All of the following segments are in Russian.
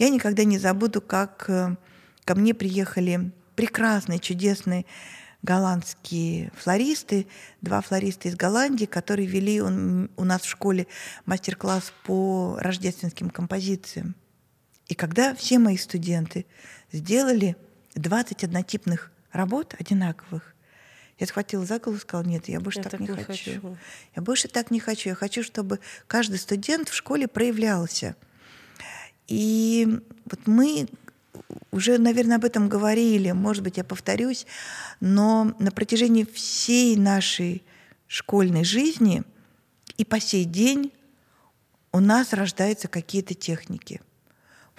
Я никогда не забуду, как э, ко мне приехали прекрасные, чудесные голландские флористы, два флориста из Голландии, которые вели он, у нас в школе мастер-класс по рождественским композициям. И когда все мои студенты сделали 20 однотипных работ одинаковых, я схватила за голову и сказала, нет, я больше я так, так не, не хочу. хочу. Я больше так не хочу. Я хочу, чтобы каждый студент в школе проявлялся. И вот мы уже, наверное, об этом говорили, может быть, я повторюсь, но на протяжении всей нашей школьной жизни и по сей день у нас рождаются какие-то техники –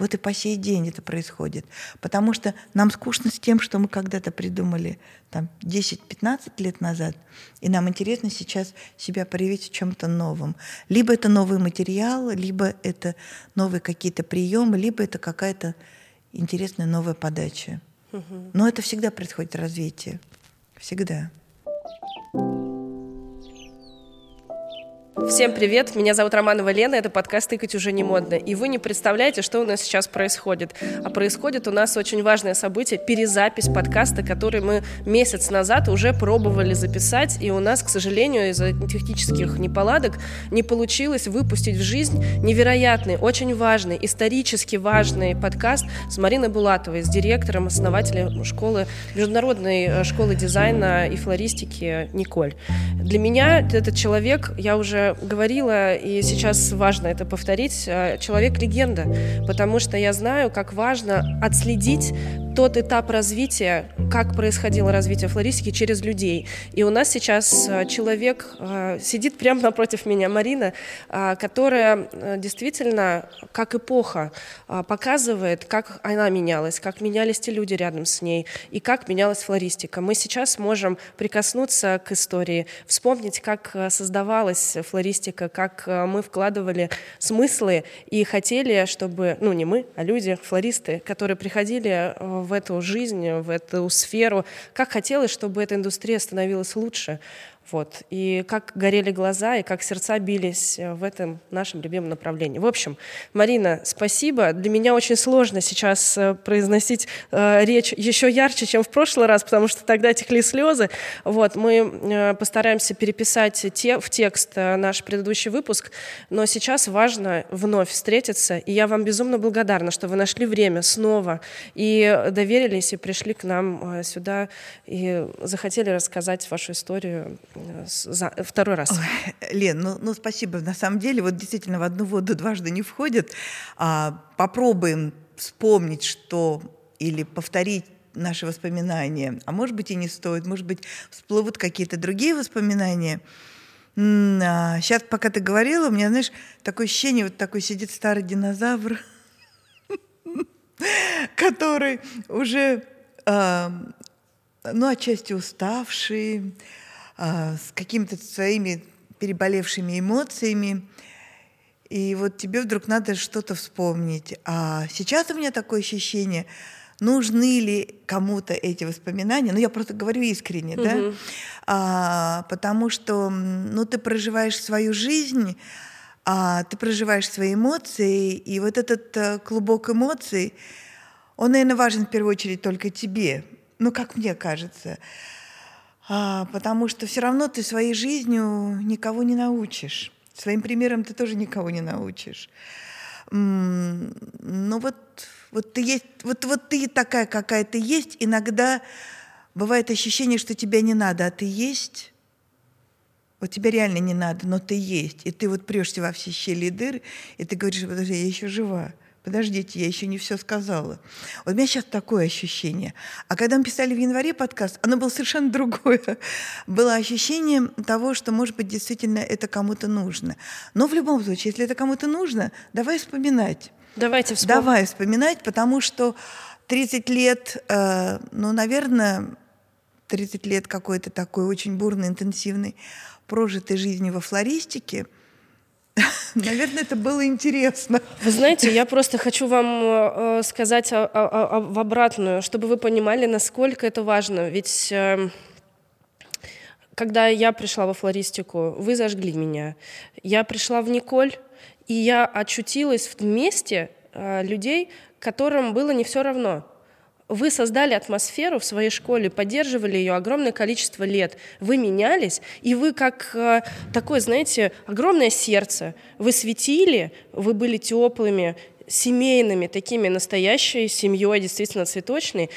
вот и по сей день это происходит. Потому что нам скучно с тем, что мы когда-то придумали там 10-15 лет назад, и нам интересно сейчас себя проявить в чем-то новом. Либо это новый материал, либо это новые какие-то приемы, либо это какая-то интересная новая подача. Но это всегда происходит развитие. Всегда. Всем привет, меня зовут Романова Лена, это подкаст «Тыкать уже не модно». И вы не представляете, что у нас сейчас происходит. А происходит у нас очень важное событие – перезапись подкаста, который мы месяц назад уже пробовали записать, и у нас, к сожалению, из-за технических неполадок не получилось выпустить в жизнь невероятный, очень важный, исторически важный подкаст с Мариной Булатовой, с директором, основателем школы, международной э, школы дизайна и флористики Николь. Для меня этот человек, я уже говорила, и сейчас важно это повторить, э, человек-легенда, потому что я знаю, как важно отследить тот этап развития, как происходило развитие флористики через людей. И у нас сейчас э, человек э, сидит прямо напротив меня, Марина, которая действительно, как эпоха, показывает, как она менялась, как менялись те люди рядом с ней, и как менялась флористика. Мы сейчас можем прикоснуться к истории, вспомнить, как создавалась флористика, как э, мы вкладывали смыслы и хотели, чтобы, ну не мы, а люди, флористы, которые приходили э, в эту жизнь, в эту сферу, как хотелось, чтобы эта индустрия становилась лучше. Вот. И как горели глаза, и как сердца бились э, в этом нашем любимом направлении. В общем, Марина, спасибо. Для меня очень сложно сейчас э, произносить э, речь еще ярче, чем в прошлый раз, потому что тогда текли слезы. Вот. Мы э, постараемся переписать те, в текст э, наш предыдущий выпуск, но сейчас важно вновь встретиться, и я вам безумно благодарна, что вы нашли время снова и доверились, и пришли к нам э, сюда, и захотели рассказать вашу историю за, второй раз. Ой, Лен, ну, ну спасибо. На самом деле, вот действительно в одну воду дважды не входит. А, попробуем вспомнить, что или повторить наши воспоминания. А может быть и не стоит, может быть всплывут какие-то другие воспоминания. А, сейчас, пока ты говорила, у меня, знаешь, такое ощущение, вот такой сидит старый динозавр, который уже, а, ну, отчасти уставший, а, с какими-то своими переболевшими эмоциями. И вот тебе вдруг надо что-то вспомнить. А сейчас у меня такое ощущение, нужны ли кому-то эти воспоминания. Ну, я просто говорю искренне, угу. да? А, потому что, ну, ты проживаешь свою жизнь, а ты проживаешь свои эмоции, и вот этот а, клубок эмоций, он, наверное, важен в первую очередь только тебе. Ну, как мне кажется а, потому что все равно ты своей жизнью никого не научишь. Своим примером ты тоже никого не научишь. Ну вот, вот ты есть, вот, вот ты такая, какая ты есть. Иногда бывает ощущение, что тебя не надо, а ты есть. Вот тебя реально не надо, но ты есть. И ты вот прешься во все щели и дыры, и ты говоришь, подожди, я еще жива подождите, я еще не все сказала. Вот у меня сейчас такое ощущение. А когда мы писали в январе подкаст, оно было совершенно другое. Было ощущение того, что, может быть, действительно это кому-то нужно. Но в любом случае, если это кому-то нужно, давай вспоминать. Давайте вспомним. Давай вспоминать, потому что 30 лет, э, ну, наверное, 30 лет какой-то такой очень бурной, интенсивной прожитой жизни во флористике – Наверное, это было интересно. Вы знаете, я просто хочу вам э, сказать о, о, о, в обратную, чтобы вы понимали, насколько это важно. Ведь э, когда я пришла во флористику, вы зажгли меня. Я пришла в Николь, и я очутилась в месте, э, людей, которым было не все равно. Вы создали атмосферу в своей школе, поддерживали ее огромное количество лет. Вы менялись, и вы как э, такое, знаете, огромное сердце. Вы светили, вы были теплыми, семейными, такими настоящей семьей, действительно цветочной,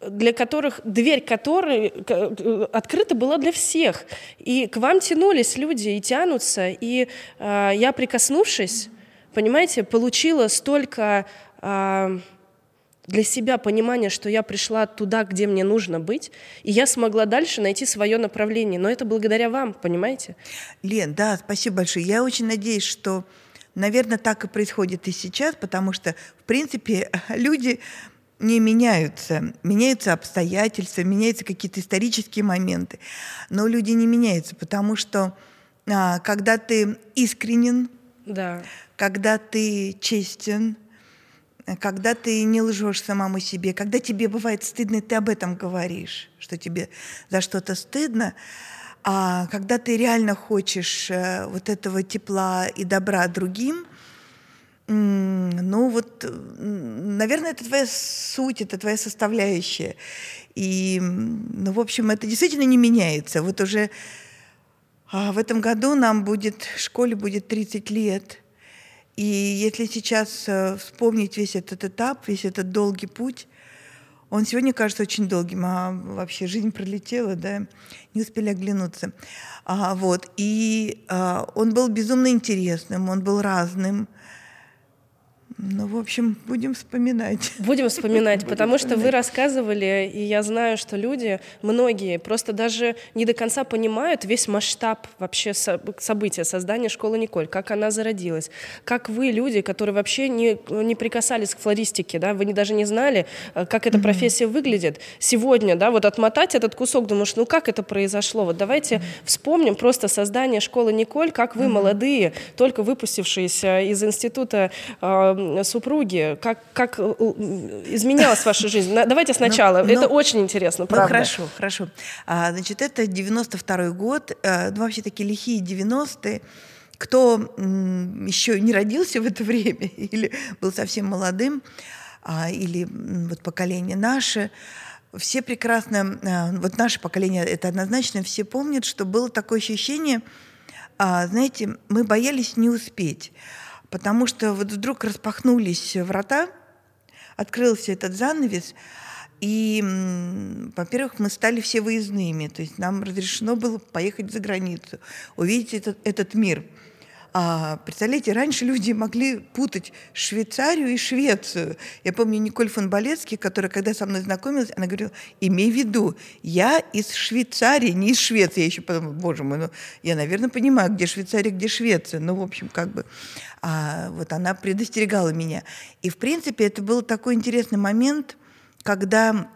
для которых, дверь которой э, открыта была для всех. И к вам тянулись люди и тянутся. И э, я, прикоснувшись, понимаете, получила столько э, для себя понимания, что я пришла туда, где мне нужно быть, и я смогла дальше найти свое направление. Но это благодаря вам, понимаете? Лен, да, спасибо большое. Я очень надеюсь, что, наверное, так и происходит и сейчас, потому что, в принципе, люди не меняются. Меняются обстоятельства, меняются какие-то исторические моменты. Но люди не меняются, потому что а, когда ты искренен, да. когда ты честен, когда ты не лжешь самому себе, когда тебе бывает стыдно, ты об этом говоришь, что тебе за что-то стыдно, а когда ты реально хочешь э, вот этого тепла и добра другим, ну вот, наверное, это твоя суть, это твоя составляющая. И, ну, в общем, это действительно не меняется. Вот уже а в этом году нам будет, школе будет 30 лет. И если сейчас э, вспомнить весь этот этап, весь этот долгий путь, он сегодня кажется очень долгим, а вообще жизнь пролетела, да, не успели оглянуться. А, вот. И а, он был безумно интересным, он был разным, ну, в общем, будем вспоминать. Будем вспоминать, потому что вы рассказывали, и я знаю, что люди, многие, просто даже не до конца понимают весь масштаб вообще события создания школы Николь, как она зародилась, как вы, люди, которые вообще не, не прикасались к флористике, да, вы не, даже не знали, э, как эта профессия выглядит. Сегодня, да, вот отмотать этот кусок, думаешь, ну как это произошло? Вот давайте вспомним просто создание школы Николь, как вы, молодые, только выпустившиеся из института э, супруги, как, как э, изменялась ваша жизнь? Давайте ну, сначала. Ну, это но, очень интересно, ну, правда. Ну, хорошо, хорошо. А, значит, это 92-й год, а, ну, вообще такие лихие 90-е. Кто еще не родился в это время или был совсем молодым, а, или вот поколение наше, все прекрасно, а, вот наше поколение, это однозначно, все помнят, что было такое ощущение, а, знаете, мы боялись не успеть потому что вот вдруг распахнулись врата, открылся этот занавес, и, во-первых, мы стали все выездными, то есть нам разрешено было поехать за границу, увидеть этот, этот мир – а, представляете, раньше люди могли путать Швейцарию и Швецию. Я помню Николь фон Болецкий, которая, когда со мной знакомилась, она говорила, имей в виду, я из Швейцарии, не из Швеции. Я еще подумала, боже мой, ну, я, наверное, понимаю, где Швейцария, где Швеция. Ну, в общем, как бы, а, вот она предостерегала меня. И, в принципе, это был такой интересный момент, когда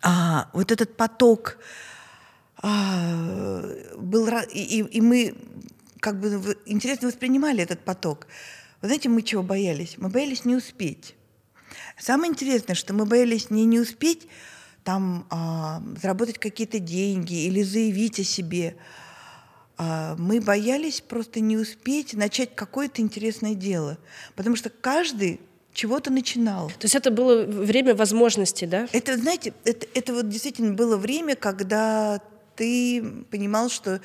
а, вот этот поток а, был... И, и мы как бы интересно воспринимали этот поток. Вы знаете, мы чего боялись? Мы боялись не успеть. Самое интересное, что мы боялись не не успеть там а, заработать какие-то деньги или заявить о себе. А, мы боялись просто не успеть начать какое-то интересное дело, потому что каждый чего-то начинал. То есть это было время возможностей, да? Это, знаете, это, это вот действительно было время, когда ты понимал, что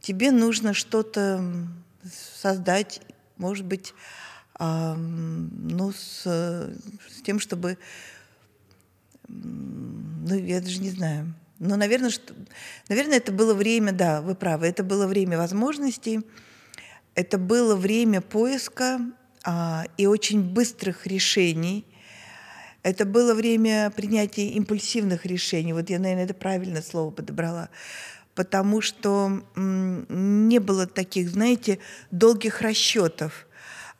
тебе нужно что-то создать, может быть, э, ну, с, с тем, чтобы, ну, я даже не знаю. Но, наверное, что, наверное, это было время, да, вы правы, это было время возможностей, это было время поиска а, и очень быстрых решений. Это было время принятия импульсивных решений. Вот я, наверное, это правильное слово подобрала потому что не было таких, знаете, долгих расчетов.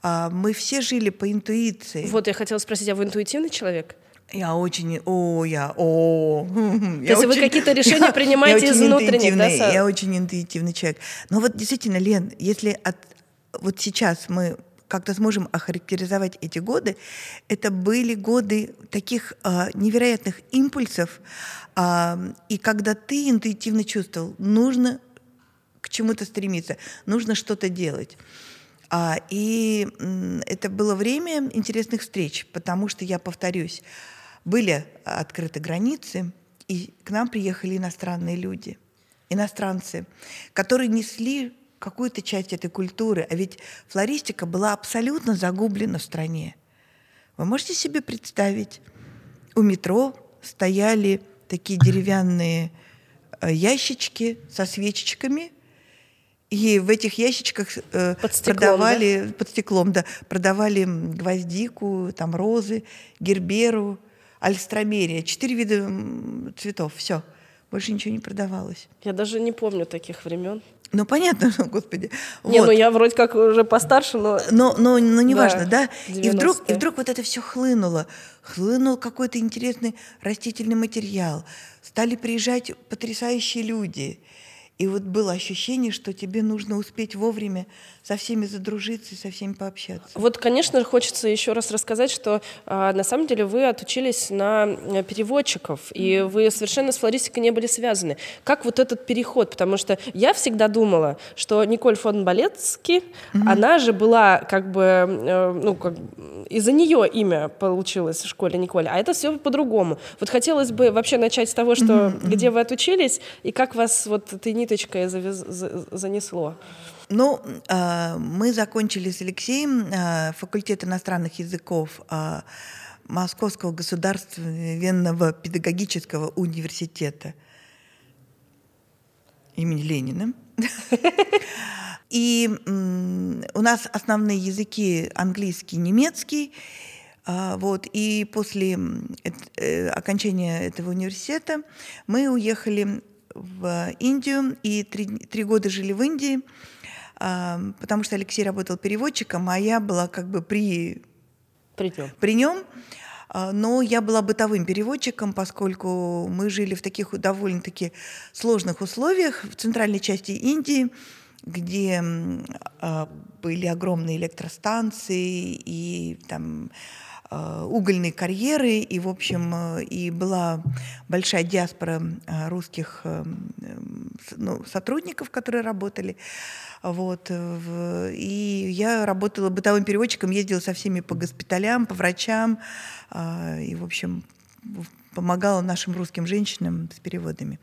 А, мы все жили по интуиции. Вот я хотела спросить, а вы интуитивный человек? Я очень, о, я, о. То есть вы какие-то решения принимаете из внутренних, да? Я очень интуитивный человек. Но вот действительно, Лен, если от, вот сейчас мы как-то сможем охарактеризовать эти годы, это были годы таких э, невероятных импульсов, э, и когда ты интуитивно чувствовал, нужно к чему-то стремиться, нужно что-то делать. А, и это было время интересных встреч, потому что, я повторюсь, были открыты границы, и к нам приехали иностранные люди, иностранцы, которые несли какую-то часть этой культуры. А ведь флористика была абсолютно загублена в стране. Вы можете себе представить, у метро стояли такие деревянные э, ящички со свечечками, и в этих ящичках под стеклом, продавали да? под стеклом, да, продавали гвоздику, там розы, герберу, альстромерия, четыре вида цветов, все, больше ничего не продавалось. Я даже не помню таких времен. Ну, понятно, господи. Не, вот. ну я вроде как уже постарше, но... Но, но, но неважно, да? да? И, вдруг, и вдруг вот это все хлынуло. Хлынул какой-то интересный растительный материал. Стали приезжать потрясающие люди. И вот было ощущение, что тебе нужно успеть вовремя со всеми задружиться и со всеми пообщаться. Вот, конечно, хочется еще раз рассказать, что а, на самом деле вы отучились на э, переводчиков, и вы совершенно с флористикой не были связаны. Как вот этот переход? Потому что я всегда думала, что Николь фон Балецки, mm-hmm. она же была как бы, э, ну, как из-за нее имя получилось в школе Николь, а это все по-другому. Вот хотелось бы вообще начать с того, что mm-hmm. где вы отучились, и как вас вот этой ниточкой завез, занесло. Ну, а, мы закончили с Алексеем а, факультет иностранных языков а, Московского государственного педагогического университета имени Ленина. И у нас основные языки английский, немецкий. Вот, и после э, окончания этого университета мы уехали в Индию и три, три года жили в Индии потому что Алексей работал переводчиком, а я была как бы при, при нем. При нем. А, но я была бытовым переводчиком, поскольку мы жили в таких довольно-таки сложных условиях в центральной части Индии, где а, были огромные электростанции и там Э, угольные карьеры, и, в общем, э, и была большая диаспора э, русских ну, сотрудников, которые работали. Вот. И я работала бытовым переводчиком, ездила со всеми по госпиталям, по врачам, и, в общем, помогала нашим русским женщинам с переводами.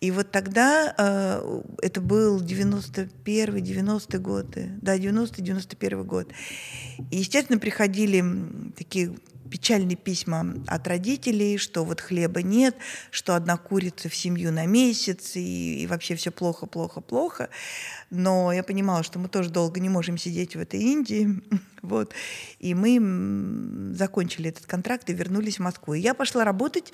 И вот тогда, э, это был 91-й, 90-й годы, да, 90-91 год. И, естественно, приходили такие печальные письма от родителей, что вот хлеба нет, что одна курица в семью на месяц, и, и вообще все плохо, плохо, плохо. Но я понимала, что мы тоже долго не можем сидеть в этой Индии. вот. И мы закончили этот контракт и вернулись в Москву. И я пошла работать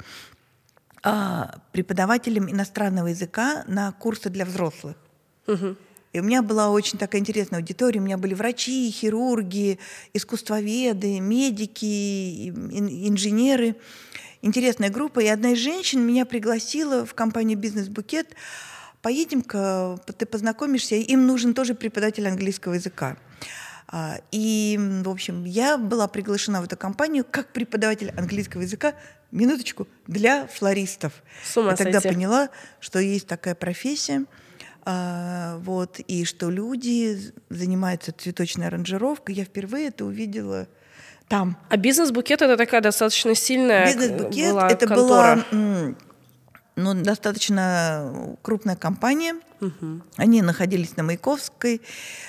преподавателем иностранного языка на курсы для взрослых. Угу. И у меня была очень такая интересная аудитория. У меня были врачи, хирурги, искусствоведы, медики, инженеры. Интересная группа. И одна из женщин меня пригласила в компанию «Бизнес-букет». Поедем-ка, ты познакомишься. Им нужен тоже преподаватель английского языка. А, и, в общем, я была приглашена в эту компанию как преподаватель английского языка, минуточку, для флористов. С ума я тогда сойти. поняла, что есть такая профессия, а, вот, и что люди занимаются цветочной аранжировкой. Я впервые это увидела там. А бизнес-букет это такая достаточно сильная Бизнес-букет была это контора. была ну, достаточно крупная компания. Угу. Они находились на Маяковской,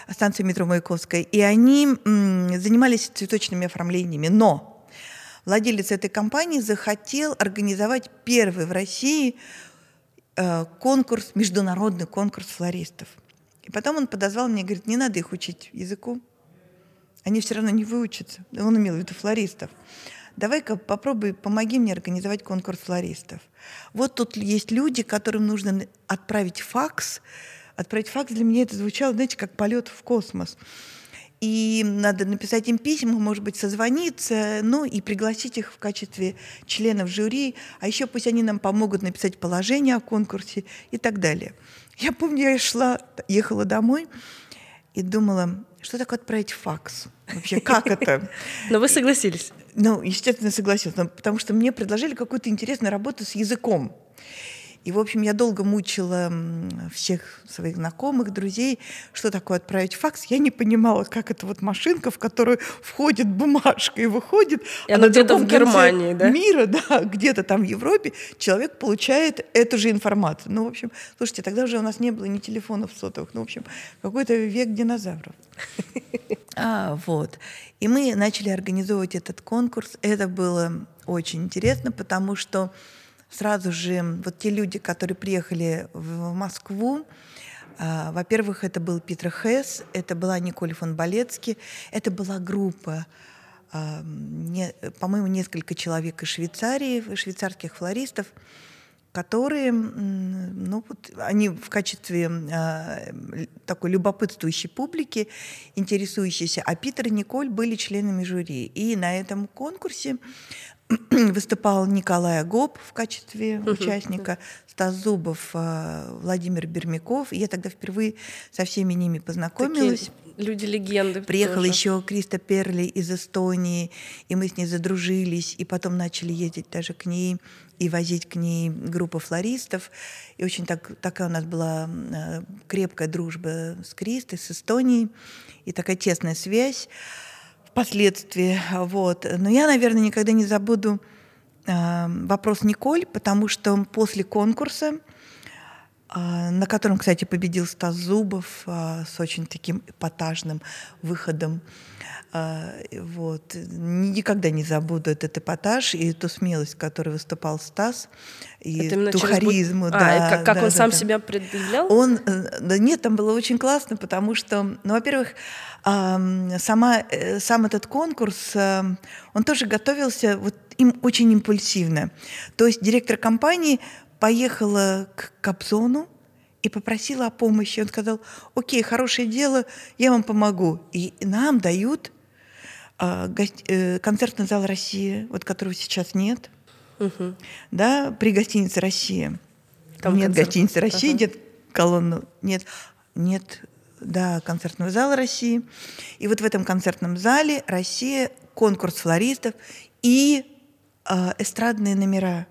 станции метро Маяковская, и они м, занимались цветочными оформлениями. Но владелец этой компании захотел организовать первый в России э, конкурс, международный конкурс флористов. И потом он подозвал меня и говорит, не надо их учить языку, они все равно не выучатся. Он имел в виду флористов давай-ка попробуй, помоги мне организовать конкурс флористов. Вот тут есть люди, которым нужно отправить факс. Отправить факс для меня это звучало, знаете, как полет в космос. И надо написать им письма, может быть, созвониться, ну и пригласить их в качестве членов жюри, а еще пусть они нам помогут написать положение о конкурсе и так далее. Я помню, я шла, ехала домой и думала, что такое отправить факс? Вообще, как это? Но вы согласились. Ну, естественно, согласилась, потому что мне предложили какую-то интересную работу с языком. И, в общем, я долго мучила всех своих знакомых, друзей, что такое отправить факс. Я не понимала, как это вот машинка, в которую входит бумажка и выходит. И а она где-то в Германии, да? Мира, да, где-то там в Европе человек получает эту же информацию. Ну, в общем, слушайте, тогда уже у нас не было ни телефонов сотовых, ну, в общем, какой-то век динозавров. А, вот. И мы начали организовывать этот конкурс. Это было очень интересно, потому что сразу же вот те люди, которые приехали в Москву, а, во-первых, это был Питер Хесс, это была Николь фон Болецки, это была группа, а, по-моему, несколько человек из Швейцарии, швейцарских флористов, которые, ну, вот, они в качестве э, такой любопытствующей публики, интересующейся, а Питер и Николь были членами жюри. И на этом конкурсе выступал Николай Гоб в качестве участника, Стас Зубов, э, Владимир Бермяков. И я тогда впервые со всеми ними познакомилась. Такие люди-легенды. Приехала тоже. еще Криста Перли из Эстонии, и мы с ней задружились, и потом начали ездить даже к ней и возить к ней группу флористов. И очень так, такая у нас была э, крепкая дружба с Кристой, с Эстонией, и такая тесная связь впоследствии. Вот. Но я, наверное, никогда не забуду э, вопрос Николь, потому что после конкурса, на котором, кстати, победил Стас Зубов с очень таким эпатажным выходом а, вот. Никогда не забуду этот эпатаж и ту смелость, которой выступал Стас, и ту харизму. А, да, как, как да, он да, сам да. себя предъявлял? Он, э, да нет, там было очень классно, потому что, ну, во-первых, сама, э, сам этот конкурс, э, он тоже готовился вот им очень импульсивно. То есть директор компании поехала к Кобзону, и попросила о помощи. Он сказал, окей, хорошее дело, я вам помогу. И нам дают а, э, концертный зал России, вот которого сейчас нет, угу. да, при гостинице Россия. Там нет концерт... гостиницы России, ага. нет колонны, нет, нет, да, концертного зала России. И вот в этом концертном зале Россия, конкурс флористов и э, эстрадные номера.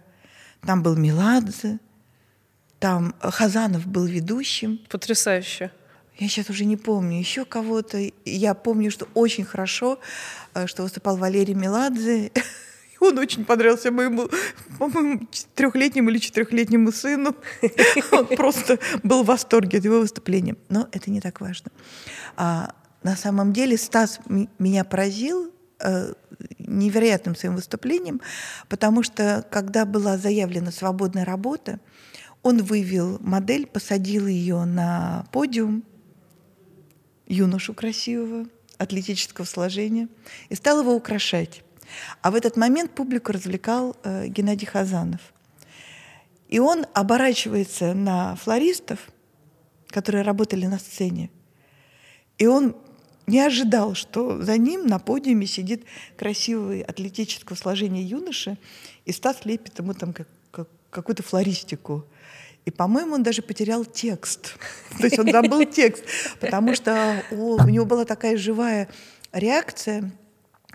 Там был Меладзе, там Хазанов был ведущим. Потрясающе я сейчас уже не помню, еще кого-то. Я помню, что очень хорошо, э, что выступал Валерий Меладзе. Он очень понравился моему, по-моему, трехлетнему или четырехлетнему сыну. Он просто был в восторге от его выступления. Но это не так важно. А на самом деле Стас меня поразил невероятным своим выступлением, потому что когда была заявлена свободная работа, он вывел модель, посадил ее на подиум, юношу красивого, атлетического сложения, и стал его украшать. А в этот момент публику развлекал э, Геннадий Хазанов. И он оборачивается на флористов, которые работали на сцене, и он не ожидал, что за ним на подиуме сидит красивый атлетического сложения юноша, и Стас лепит ему там как, как, какую-то флористику. И, по-моему, он даже потерял текст. То есть он забыл текст, потому что у него была такая живая реакция.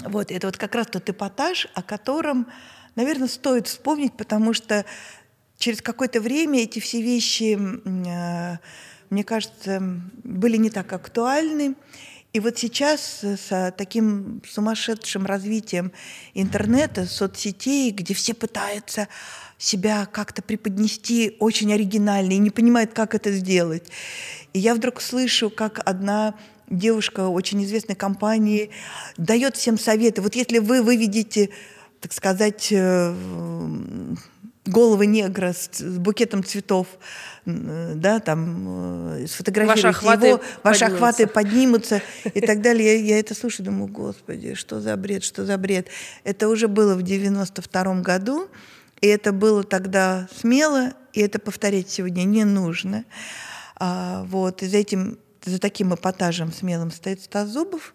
Вот, это вот как раз тот эпатаж, о котором, наверное, стоит вспомнить, потому что через какое-то время эти все вещи, э, мне кажется, были не так актуальны. И вот сейчас с таким сумасшедшим развитием интернета, соцсетей, где все пытаются себя как-то преподнести очень оригинально и не понимает, как это сделать. И я вдруг слышу, как одна девушка очень известной компании дает всем советы. Вот если вы выведете, так сказать, э, головы негра с, букетом цветов, да, там, э, ваши охваты его, ваши охваты поднимутся и так далее. Я, я это слушаю, думаю, господи, что за бред, что за бред. Это уже было в 92 году. И это было тогда смело, и это повторять сегодня не нужно. А, вот, и за, этим, за таким эпатажем смелым стоит Стас Зубов.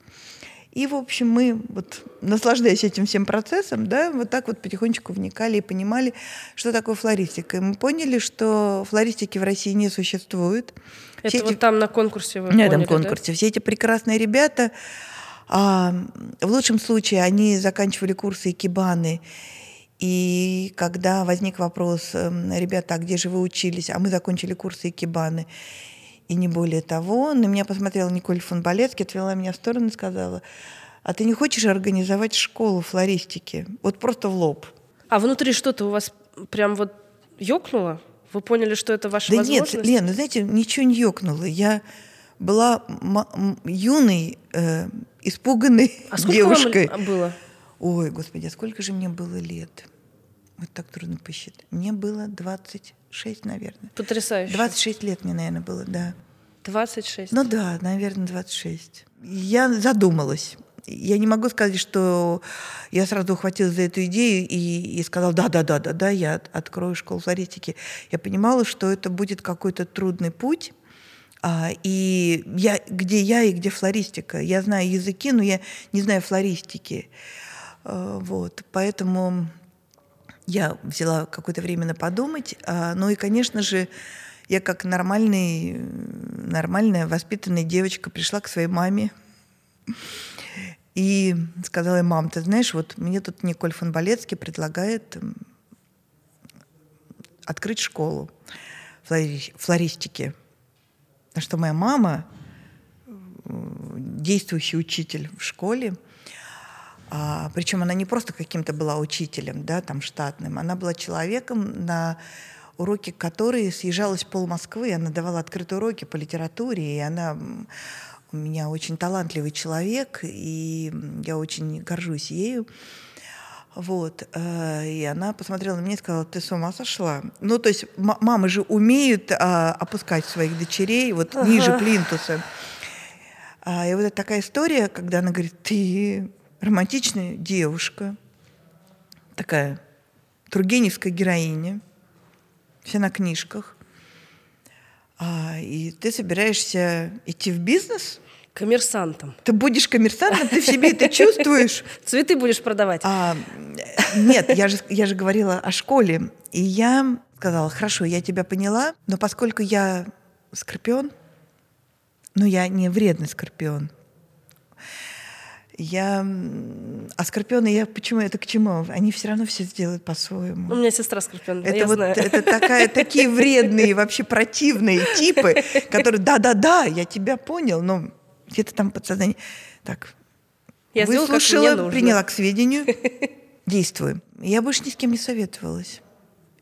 И, в общем, мы, вот, наслаждаясь этим всем процессом, да, вот так вот потихонечку вникали и понимали, что такое флористика. И мы поняли, что флористики в России не существует. Это все вот эти... там на конкурсе вы На этом конкурсе. Да? Все эти прекрасные ребята, а, в лучшем случае они заканчивали курсы экибаны И когда возник вопрос, эм, ребята, а где же вы учились? А мы закончили курсы Икебаны. И не более того, на меня посмотрела Николь фон Болецкий, отвела меня в сторону и сказала, а ты не хочешь организовать школу флористики? Вот просто в лоб. А внутри что-то у вас прям вот ёкнуло? Вы поняли, что это ваша да возможность? нет, Лена, знаете, ничего не ёкнуло. Я была юной, э, испуганной а сколько девушкой. Вам было? Ой, господи, а сколько же мне было лет? Вот так трудно посчитать. Мне было 26, наверное. Потрясающе. 26 лет мне, наверное, было, да. 26? Ну да, наверное, 26. Я задумалась. Я не могу сказать, что я сразу ухватилась за эту идею и, и сказала, да, да, да, да, да, я открою школу флористики. Я понимала, что это будет какой-то трудный путь, а, и я, где я и где флористика. Я знаю языки, но я не знаю флористики. А, вот, поэтому я взяла какое-то время на подумать. А, ну и, конечно же, я как нормальный, нормальная воспитанная девочка пришла к своей маме и сказала мам, ты знаешь, вот мне тут Николь фон Болецкий предлагает открыть школу флористики. На что моя мама, действующий учитель в школе, а, причем она не просто каким-то была учителем, да, там штатным, она была человеком, на уроки которой съезжалась пол Москвы, она давала открытые уроки по литературе, и она у меня очень талантливый человек, и я очень горжусь ею. Вот. Э, и она посмотрела на меня и сказала, ты с ума сошла? Ну, то есть мамы же умеют а, опускать своих дочерей вот ага. ниже плинтуса. А, и вот это такая история, когда она говорит, ты романтичная девушка, такая Тургеневская героиня, вся на книжках, а, и ты собираешься идти в бизнес? Коммерсантом. Ты будешь коммерсантом, ты в себе это чувствуешь? Цветы будешь продавать? А, нет, я же, я же говорила о школе. И я сказала, хорошо, я тебя поняла, но поскольку я скорпион, но я не вредный скорпион, я... А скорпионы, я почему это к чему? Они все равно все сделают по-своему. У меня сестра скорпион, это я вот, знаю. Это такая, такие вредные, вообще противные типы, которые, да-да-да, я тебя понял, но где-то там подсознание. Так, я выслушала, приняла к сведению, действую. Я больше ни с кем не советовалась.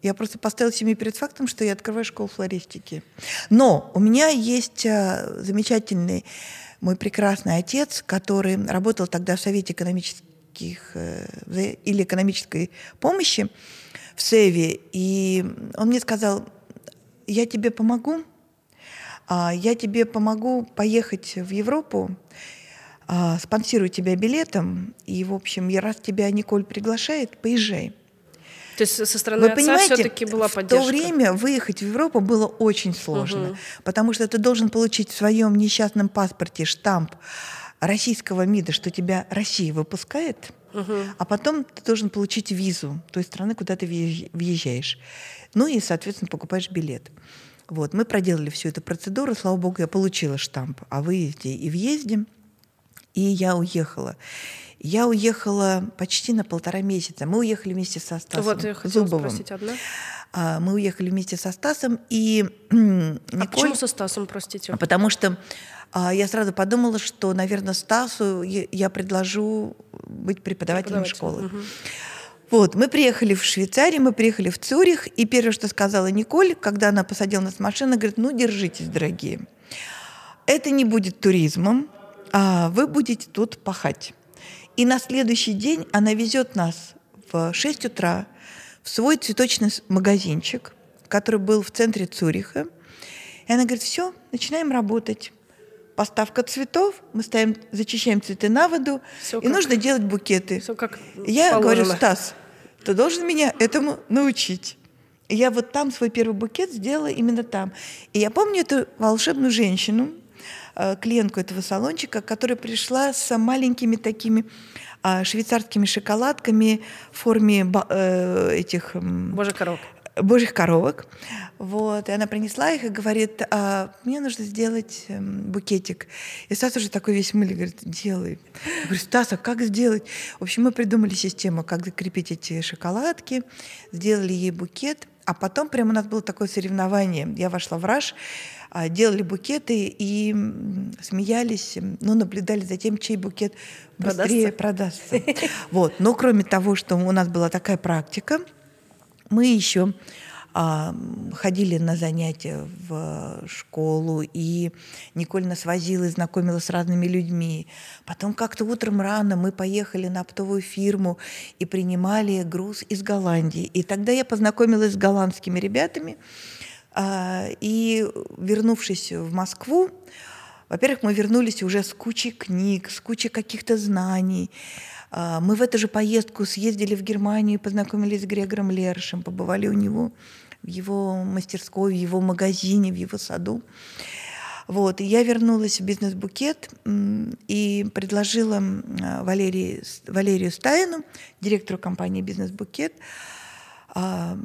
Я просто поставила себе перед фактом, что я открываю школу флористики. Но у меня есть а, замечательный мой прекрасный отец, который работал тогда в Совете экономических э, или экономической помощи в Севе, и он мне сказал, я тебе помогу, а, я тебе помогу поехать в Европу, а, спонсирую тебя билетом, и, в общем, раз тебя Николь приглашает, поезжай. То есть со стороны Вы отца все-таки была поддержка? В то время выехать в Европу было очень сложно, угу. потому что ты должен получить в своем несчастном паспорте штамп российского МИДа, что тебя Россия выпускает, угу. а потом ты должен получить визу той страны, куда ты въезжаешь. Ну и, соответственно, покупаешь билет. Вот, мы проделали всю эту процедуру, слава богу, я получила штамп о выезде и въезде, и я уехала. Я уехала почти на полтора месяца. Мы уехали вместе со Стасом Вот я хотела Зубовым. спросить одна. А, мы уехали вместе со Стасом, и Николь... А почему со Стасом, простите? Потому что а, я сразу подумала, что, наверное, Стасу я предложу быть преподавателем школы. Угу. Вот, мы приехали в Швейцарию, мы приехали в Цюрих, и первое, что сказала Николь, когда она посадила нас в машину, говорит, ну, держитесь, дорогие. Это не будет туризмом, а вы будете тут пахать. И на следующий день она везет нас в 6 утра в свой цветочный магазинчик, который был в центре Цюриха. И она говорит, все, начинаем работать. Поставка цветов, мы ставим, зачищаем цветы на воду, все и как, нужно делать букеты. Все как Я положено. говорю, Стас, ты должен меня этому научить. И я вот там свой первый букет сделала именно там. И я помню эту волшебную женщину, клиентку этого салончика, которая пришла с маленькими такими а, швейцарскими шоколадками в форме э, этих... Боже, коробок. божьих коровок. Вот, и она принесла их и говорит, а, мне нужно сделать эм, букетик. И Стас уже такой весь мыль, говорит, делай. Я говорю, Стас, а как сделать? В общем, мы придумали систему, как закрепить эти шоколадки, сделали ей букет, а потом прямо у нас было такое соревнование. Я вошла в раш, а, делали букеты и смеялись, ну, наблюдали за тем, чей букет быстрее продастся. продастся. Вот. Но кроме того, что у нас была такая практика, мы еще а, ходили на занятия в школу, и Николь нас возила и знакомила с разными людьми. Потом как-то утром рано мы поехали на оптовую фирму и принимали груз из Голландии. И тогда я познакомилась с голландскими ребятами, а, и вернувшись в Москву, во-первых, мы вернулись уже с кучей книг, с кучей каких-то знаний, а, мы в эту же поездку съездили в Германию, познакомились с Грегором Лершем, побывали у него в его мастерской, в его магазине, в его саду. Вот. И я вернулась в бизнес-букет и предложила Валерии, Валерию Стаину, директору компании «Бизнес-букет», а,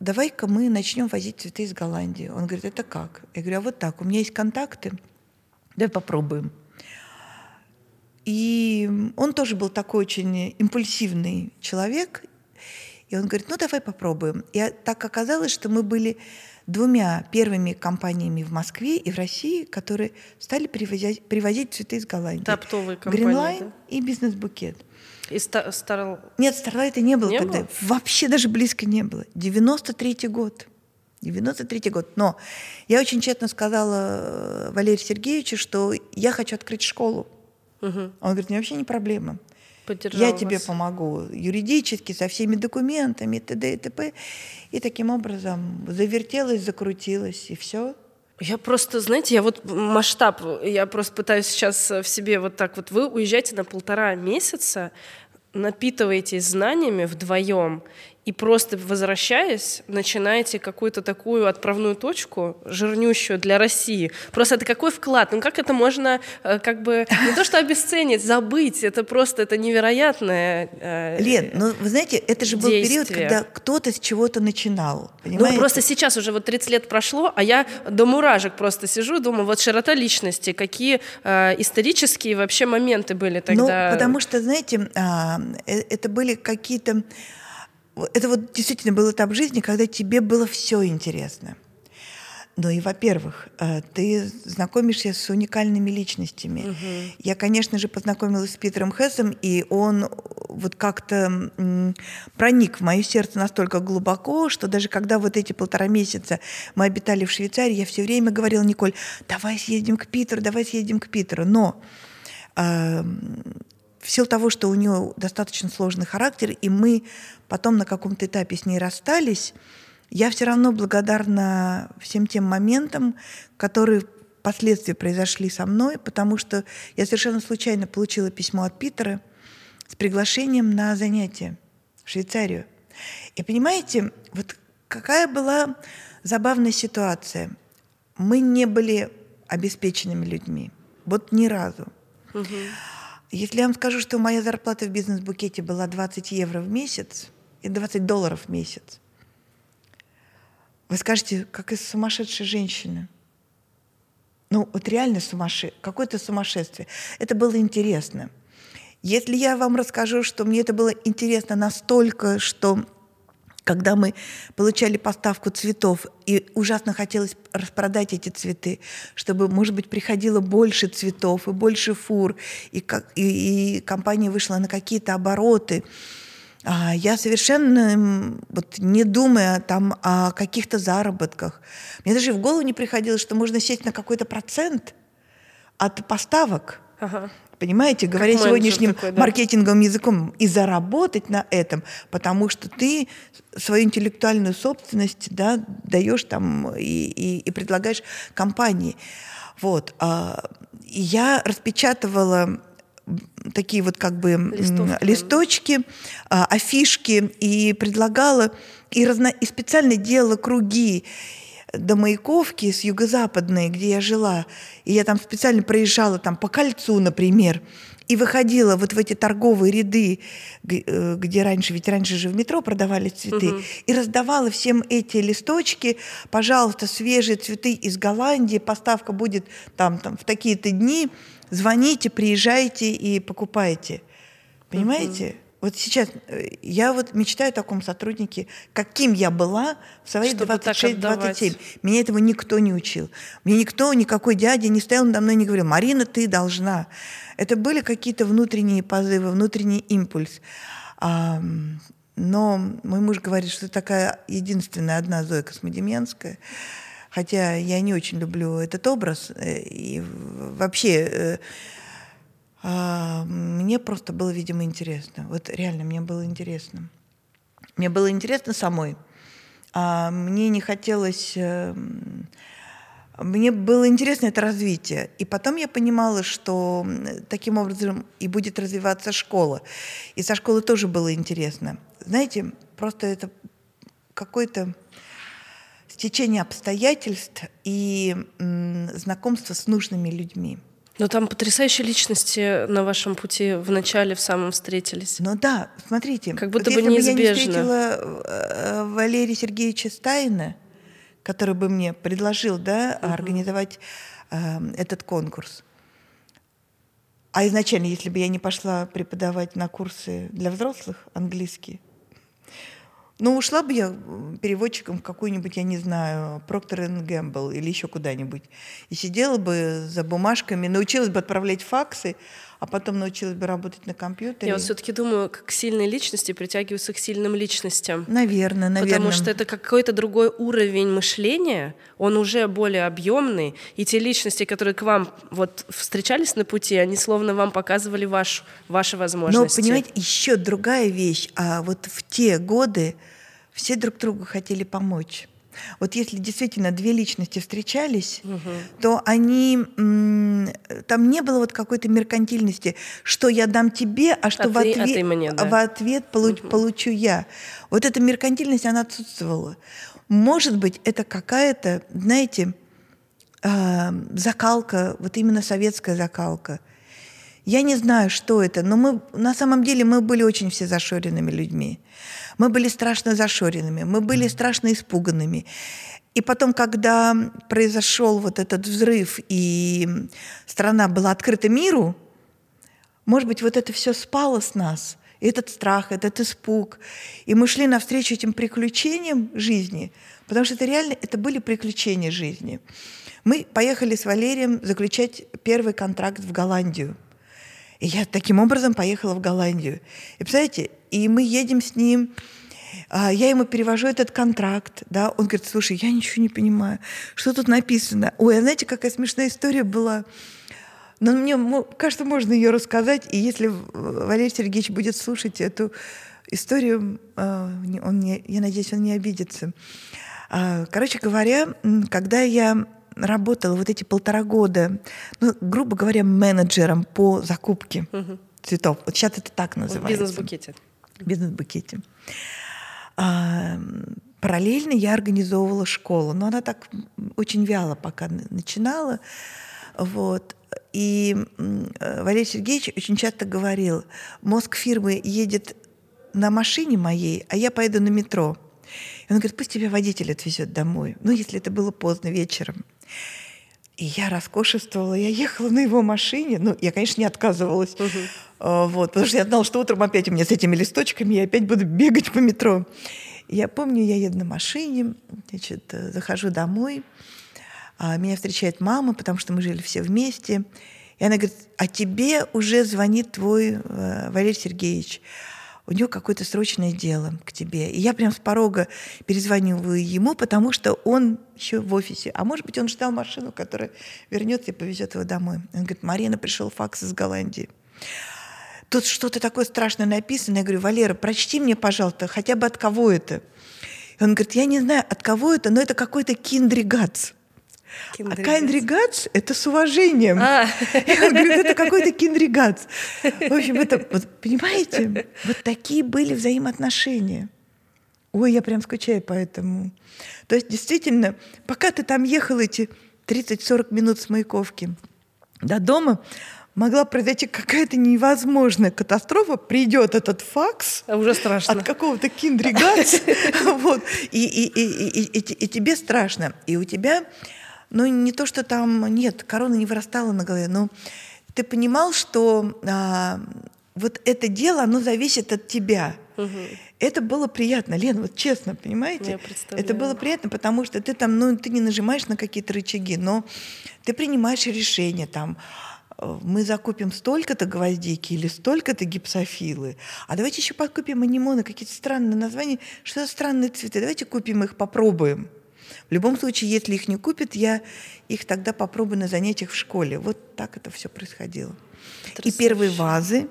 давай-ка мы начнем возить цветы из Голландии. Он говорит, это как? Я говорю, а вот так, у меня есть контакты, давай попробуем. И он тоже был такой очень импульсивный человек. И он говорит, ну давай попробуем. И так оказалось, что мы были двумя первыми компаниями в Москве и в России, которые стали привозить, привозить цветы из Голландии. Топтовые компании, Гринлайн да? и бизнес-букет. И Star... Star... Нет, Старлайта не было не тогда. Было? Вообще даже близко не было. 93-й год. 93-й год. Но я очень тщательно сказала Валерию Сергеевичу, что я хочу открыть школу. Угу. Он говорит, мне вообще не проблема. Поддержал я вас. тебе помогу юридически, со всеми документами, т.д. и т.п. И таким образом завертелась, закрутилась, и все. Я просто, знаете, я вот масштаб, я просто пытаюсь сейчас в себе вот так вот, вы уезжаете на полтора месяца, напитываетесь знаниями вдвоем, и просто возвращаясь, начинаете какую-то такую отправную точку, жирнющую для России. Просто это какой вклад? Ну как это можно э, как бы не то что обесценить, забыть? Это просто это невероятное. Э, Лен, ну вы знаете, это же был действие. период, когда кто-то с чего-то начинал. Понимаете? Ну просто сейчас уже вот 30 лет прошло, а я до муражек просто сижу, думаю, вот широта личности, какие э, исторические вообще моменты были тогда. Ну потому что, знаете, а, э, это были какие-то это вот действительно был этап жизни, когда тебе было все интересно. Ну и, во-первых, э, ты знакомишься с уникальными личностями. Угу. Я, конечно же, познакомилась с Питером Хессом, и он вот как-то проник в мое сердце настолько глубоко, что даже когда вот эти полтора месяца мы обитали в Швейцарии, я все время говорила, Николь, давай съездим к Питеру, давай съездим к Питеру. Но э, в силу того, что у нее достаточно сложный характер, и мы потом на каком-то этапе с ней расстались, я все равно благодарна всем тем моментам, которые впоследствии произошли со мной, потому что я совершенно случайно получила письмо от Питера с приглашением на занятие в Швейцарию. И понимаете, вот какая была забавная ситуация. Мы не были обеспеченными людьми. Вот ни разу. Угу. Если я вам скажу, что моя зарплата в бизнес-букете была 20 евро в месяц и 20 долларов в месяц, вы скажете, как из сумасшедшей женщины. Ну, вот реально сумасшедшее, какое-то сумасшествие. Это было интересно. Если я вам расскажу, что мне это было интересно настолько, что когда мы получали поставку цветов, и ужасно хотелось распродать эти цветы, чтобы, может быть, приходило больше цветов и больше фур, и, как, и, и компания вышла на какие-то обороты. А я совершенно вот, не думая там о каких-то заработках. Мне даже в голову не приходило, что можно сесть на какой-то процент от поставок. Ага понимаете, говоря сегодняшним такой, да. маркетинговым языком, и заработать на этом, потому что ты свою интеллектуальную собственность да, даешь там и, и, и предлагаешь компании. Вот. А, я распечатывала такие вот как бы Листовки. листочки, а, афишки и предлагала, и, разно, и специально делала круги до Маяковки с юго-западной, где я жила, и я там специально проезжала там по кольцу, например, и выходила вот в эти торговые ряды, э, где раньше, ведь раньше же в метро продавали цветы, угу. и раздавала всем эти листочки, пожалуйста, свежие цветы из Голландии, поставка будет там, там в такие-то дни, звоните, приезжайте и покупайте. Понимаете? Угу. Вот сейчас э, я вот мечтаю о таком сотруднике, каким я была в свои 26-27. Меня этого никто не учил. Мне никто, никакой дядя не стоял надо мной и не говорил, Марина, ты должна. Это были какие-то внутренние позывы, внутренний импульс. Но мой муж говорит, что такая единственная одна Зоя Космодемьянская. Хотя я не очень люблю этот образ. Э, и вообще э, мне просто было, видимо, интересно. Вот реально мне было интересно. Мне было интересно самой. А мне не хотелось... Э, мне было интересно это развитие. И потом я понимала, что таким образом и будет развиваться школа. И со школы тоже было интересно. Знаете, просто это какое-то стечение обстоятельств и знакомство с нужными людьми. Но там потрясающие личности на вашем пути в начале, в самом встретились. Ну да, смотрите. Как будто вот бы неизбежно. Если бы я не встретила э, Валерия Сергеевича Стайна, который бы мне предложил да, угу. организовать э, этот конкурс, а изначально, если бы я не пошла преподавать на курсы для взрослых английский, ну, ушла бы я переводчиком в какую-нибудь, я не знаю, Procter Gamble или еще куда-нибудь. И сидела бы за бумажками, научилась бы отправлять факсы, а потом научилась бы работать на компьютере. Я вот все-таки думаю, как сильные личности притягиваются к сильным личностям. Наверное, наверное. Потому что это какой-то другой уровень мышления, он уже более объемный, и те личности, которые к вам вот встречались на пути, они словно вам показывали ваш, ваши возможности. Но, понимаете, еще другая вещь. А вот в те годы все друг другу хотели помочь. Вот если действительно две личности встречались, угу. то они там не было вот какой-то меркантильности, что я дам тебе, а что а в, ты, ответ, а мне, да. в ответ получ, угу. получу я. Вот эта меркантильность она отсутствовала. Может быть, это какая-то, знаете, э, закалка, вот именно советская закалка. Я не знаю, что это, но мы на самом деле мы были очень все зашоренными людьми. Мы были страшно зашоренными, мы были страшно испуганными. И потом, когда произошел вот этот взрыв, и страна была открыта миру, может быть, вот это все спало с нас, этот страх, этот испуг. И мы шли навстречу этим приключениям жизни, потому что это реально, это были приключения жизни. Мы поехали с Валерием заключать первый контракт в Голландию. И я таким образом поехала в Голландию. И, представляете, и мы едем с ним, а, я ему перевожу этот контракт, да, он говорит, слушай, я ничего не понимаю, что тут написано. Ой, а знаете, какая смешная история была? Но мне кажется, можно ее рассказать, и если Валерий Сергеевич будет слушать эту историю, а, он не, я надеюсь, он не обидится. А, короче говоря, когда я работала вот эти полтора года, ну, грубо говоря, менеджером по закупке угу. цветов. Вот сейчас это так называется. В бизнес-букете бизнес-букете. А, параллельно я организовывала школу, но она так очень вяло пока начинала. Вот. И Валерий Сергеевич очень часто говорил, мозг фирмы едет на машине моей, а я поеду на метро. И он говорит, пусть тебя водитель отвезет домой. Ну, если это было поздно вечером. И я роскошествовала, я ехала на его машине. Ну, я, конечно, не отказывалась. Угу. Вот, потому что я знала, что утром опять у меня с этими листочками я опять буду бегать по метро. Я помню, я еду на машине, значит, захожу домой, а меня встречает мама, потому что мы жили все вместе. И она говорит, а тебе уже звонит твой э, Валерий Сергеевич у него какое-то срочное дело к тебе. И я прям с порога перезваниваю ему, потому что он еще в офисе. А может быть, он ждал машину, которая вернется и повезет его домой. Он говорит, Марина, пришел факс из Голландии. Тут что-то такое страшное написано. Я говорю, Валера, прочти мне, пожалуйста, хотя бы от кого это. И он говорит, я не знаю, от кого это, но это какой-то киндригац. А кайндригац — это с уважением. А. И он говорит, это какой-то киндригац. В общем, это, вот, понимаете, вот такие были взаимоотношения. Ой, я прям скучаю по этому. То есть, действительно, пока ты там ехал эти 30-40 минут с Маяковки до дома, могла произойти какая-то невозможная катастрофа, придет этот факс а уже страшно. от какого-то киндригац, вот, и, и, и, и, и тебе страшно. И у тебя, ну, не то, что там, нет, корона не вырастала на голове, но ты понимал, что а, вот это дело, оно зависит от тебя. Угу. Это было приятно, Лен, вот честно, понимаете? Это было приятно, потому что ты там, ну, ты не нажимаешь на какие-то рычаги, но ты принимаешь решение там, э, мы закупим столько-то гвоздики или столько-то гипсофилы, а давайте еще подкупим анимоны, какие-то странные названия, что за странные цветы, давайте купим их, попробуем. В любом случае, если их не купят, я их тогда попробую на занятиях в школе. Вот так это все происходило. И первые вазы,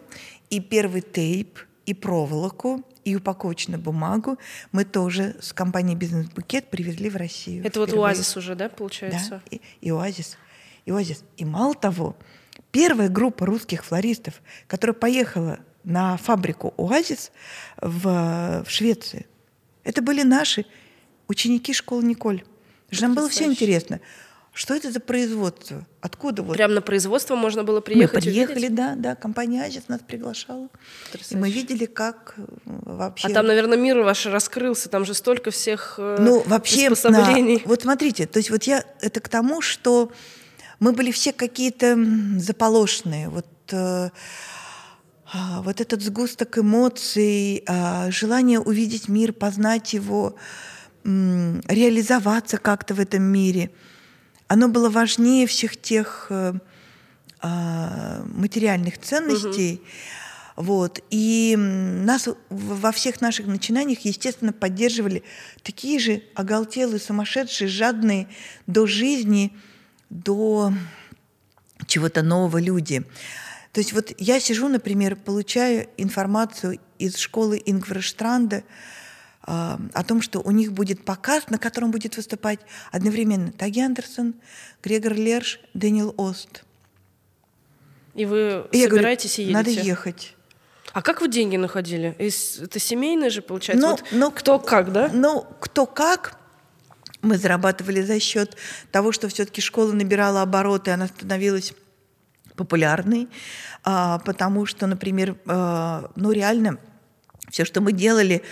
и первый тейп, и проволоку, и упаковочную бумагу мы тоже с компанией «Бизнес-букет» привезли в Россию. Это впервые. вот «Оазис» уже, да, получается? Да, и, и «Оазис». И «Оазис». И мало того, первая группа русских флористов, которая поехала на фабрику «Оазис» в, в Швецию, это были наши ученики школы «Николь». Нам было все интересно. Что это за производство? Откуда вот? Прямо на производство можно было приехать? Мы приехали, увидеть? да, да. Компания Азис нас приглашала. И мы видели, как э, вообще. А там, наверное, мир ваш раскрылся. Там же столько всех э, ну вообще. На... Вот смотрите, то есть вот я это к тому, что мы были все какие-то заполошенные. Вот э, а, вот этот сгусток эмоций, э, желание увидеть мир, познать его, реализоваться как-то в этом мире – оно было важнее всех тех э, э, материальных ценностей. Угу. Вот. И нас во всех наших начинаниях, естественно, поддерживали такие же оголтелые, сумасшедшие, жадные до жизни, до чего-то нового люди. То есть вот я сижу, например, получаю информацию из школы Ингварштранда, о том, что у них будет показ, на котором будет выступать одновременно Таги Андерсон, Грегор Лерш, Дэниел Ост. И вы и собираетесь говорю, и едете? Надо ехать. А как вы деньги находили? Это семейные же, получается? Ну, вот ну, кто как, да? Ну, кто как. Мы зарабатывали за счет того, что все-таки школа набирала обороты, она становилась популярной, а, потому что, например, а, ну реально все, что мы делали,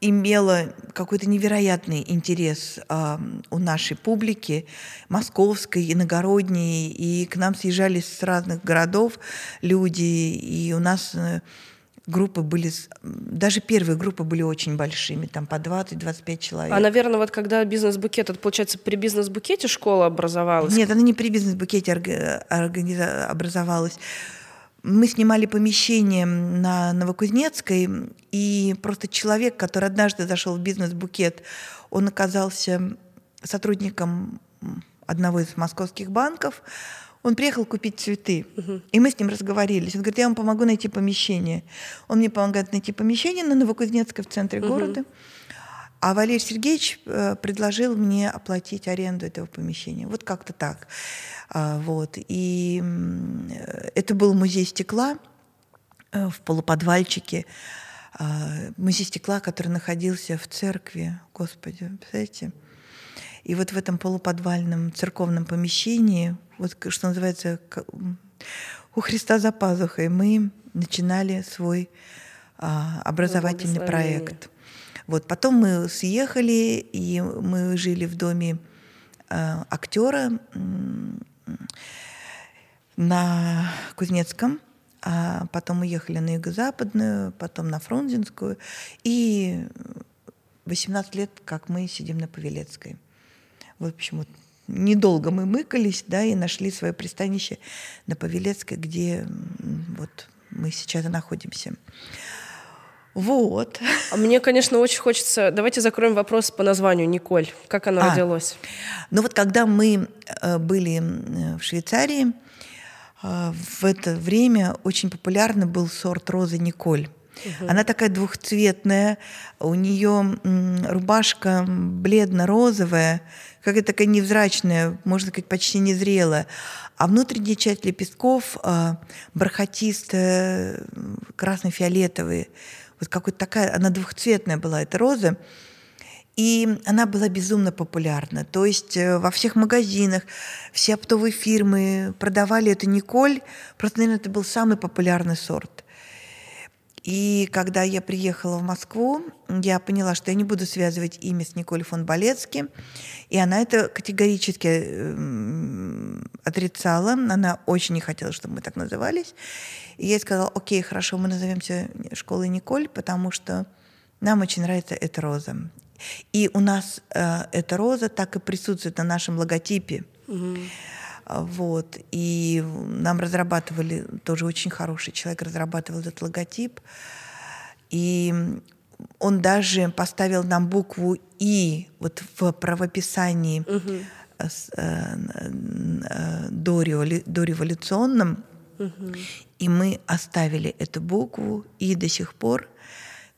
имела какой-то невероятный интерес э, у нашей публики, московской, иногородней, и к нам съезжались с разных городов люди, и у нас э, группы были, даже первые группы были очень большими, там по 20-25 человек. А, наверное, вот когда бизнес-букет, это, получается, при бизнес-букете школа образовалась? Нет, она не при бизнес-букете образовалась мы снимали помещение на Новокузнецкой, и просто человек, который однажды зашел в бизнес-букет, он оказался сотрудником одного из московских банков, он приехал купить цветы, и мы с ним разговорились. Он говорит, я вам помогу найти помещение. Он мне помогает найти помещение на Новокузнецкой в центре uh-huh. города. А Валерий Сергеевич э, предложил мне оплатить аренду этого помещения. Вот как-то так. А, вот. И это был музей стекла э, в полуподвальчике. А, музей стекла, который находился в церкви. Господи, представляете? И вот в этом полуподвальном церковном помещении, вот что называется, у Христа за пазухой, мы начинали свой а, образовательный проект. Вот потом мы съехали, и мы жили в доме э, актера на Кузнецком, а потом уехали на Юго-Западную, потом на Фрунзенскую, и 18 лет, как мы сидим на Павелецкой. Вот почему недолго мы мыкались, да, и нашли свое пристанище на Павелецкой, где вот мы сейчас и находимся. Вот. А мне, конечно, очень хочется... Давайте закроем вопрос по названию Николь. Как оно а, родилось? Ну вот когда мы э, были в Швейцарии, э, в это время очень популярный был сорт розы Николь. Угу. Она такая двухцветная, у нее рубашка бледно-розовая, какая-то такая невзрачная, можно сказать, почти незрелая. А внутренняя часть лепестков э, бархатистая, красно-фиолетовые вот какой-то такая, она двухцветная была, эта роза. И она была безумно популярна. То есть э, во всех магазинах, все оптовые фирмы продавали эту Николь. Просто, наверное, это был самый популярный сорт. И когда я приехала в Москву, я поняла, что я не буду связывать имя с Николь фон Болецки. И она это категорически э, отрицала. Она очень не хотела, чтобы мы так назывались. И я сказала, окей, хорошо, мы назовемся школой Николь, потому что нам очень нравится эта роза. И у нас э, эта роза так и присутствует на нашем логотипе. Угу. Вот. И нам разрабатывали, тоже очень хороший человек разрабатывал этот логотип. И он даже поставил нам букву «И» вот в правописании угу. дореволюционном. И мы оставили эту букву «И» до сих пор –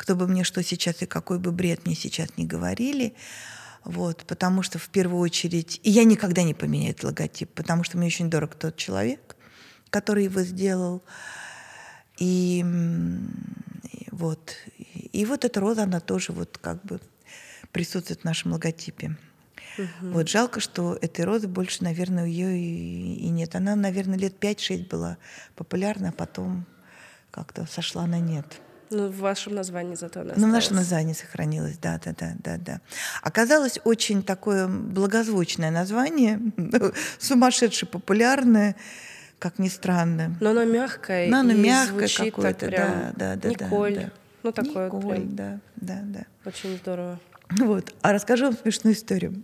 кто бы мне что сейчас и какой бы бред мне сейчас не говорили, вот, потому что в первую очередь... И я никогда не поменяю этот логотип, потому что мне очень дорог тот человек, который его сделал. И, и вот. И вот эта роза, она тоже вот как бы присутствует в нашем логотипе. Угу. Вот жалко, что этой розы больше, наверное, ее и, и нет. Она, наверное, лет 5-6 была популярна, а потом как-то сошла на нет. Ну, в вашем названии зато она Ну, в нашем названии сохранилось, да, да, да, да, да. Оказалось очень такое благозвучное название, сумасшедше популярное, как ни странно. Но оно мягкое Но оно и мягкое прям да, да, да, Николь. Да, да. Ну, такое Николь, прям. да, да, да. Очень здорово. Вот. А расскажу вам смешную историю.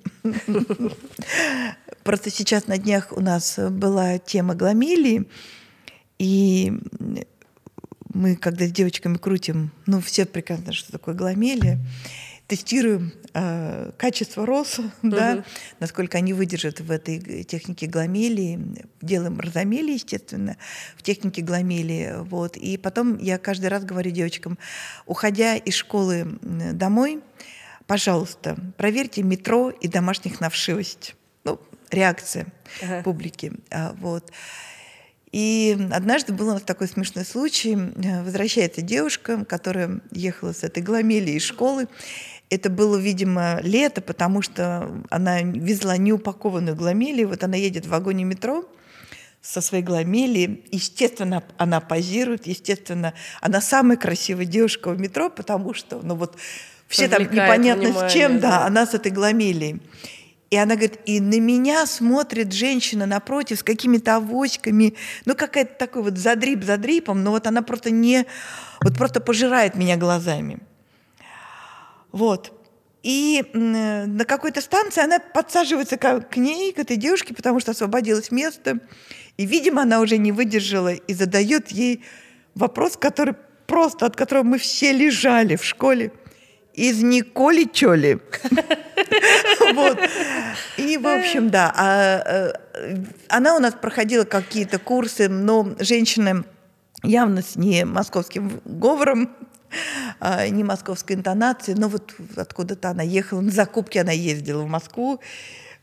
Просто сейчас на днях у нас была тема гламилии, и мы, когда с девочками крутим, ну, все прекрасно, что такое гламелия, тестируем э, качество роз, угу. да, насколько они выдержат в этой технике гламелии, делаем розомелии, естественно, в технике гламелии, вот, и потом я каждый раз говорю девочкам, уходя из школы домой, пожалуйста, проверьте метро и домашних на вшивость, ну, реакция ага. публики, а, вот. И однажды был у нас такой смешной случай. Возвращается девушка, которая ехала с этой гламели из школы. Это было, видимо, лето, потому что она везла неупакованную гламели. Вот она едет в вагоне метро со своей гламели. Естественно, она позирует. Естественно, она самая красивая девушка в метро, потому что, ну вот, все там непонятно внимание, с чем, да, да, она с этой гламелией. И она говорит, и на меня смотрит женщина напротив с какими-то авоськами, ну какая-то такой вот задрип задрипом, но вот она просто не, вот просто пожирает меня глазами. Вот. И на какой-то станции она подсаживается к ней, к этой девушке, потому что освободилось место. И, видимо, она уже не выдержала и задает ей вопрос, который просто, от которого мы все лежали в школе. Из Николи Чоли. Вот. И, в общем, да. А, э, она у нас проходила какие-то курсы, но женщины явно с не московским говором, а, не московской интонацией, но вот откуда-то она ехала, на закупки она ездила в Москву.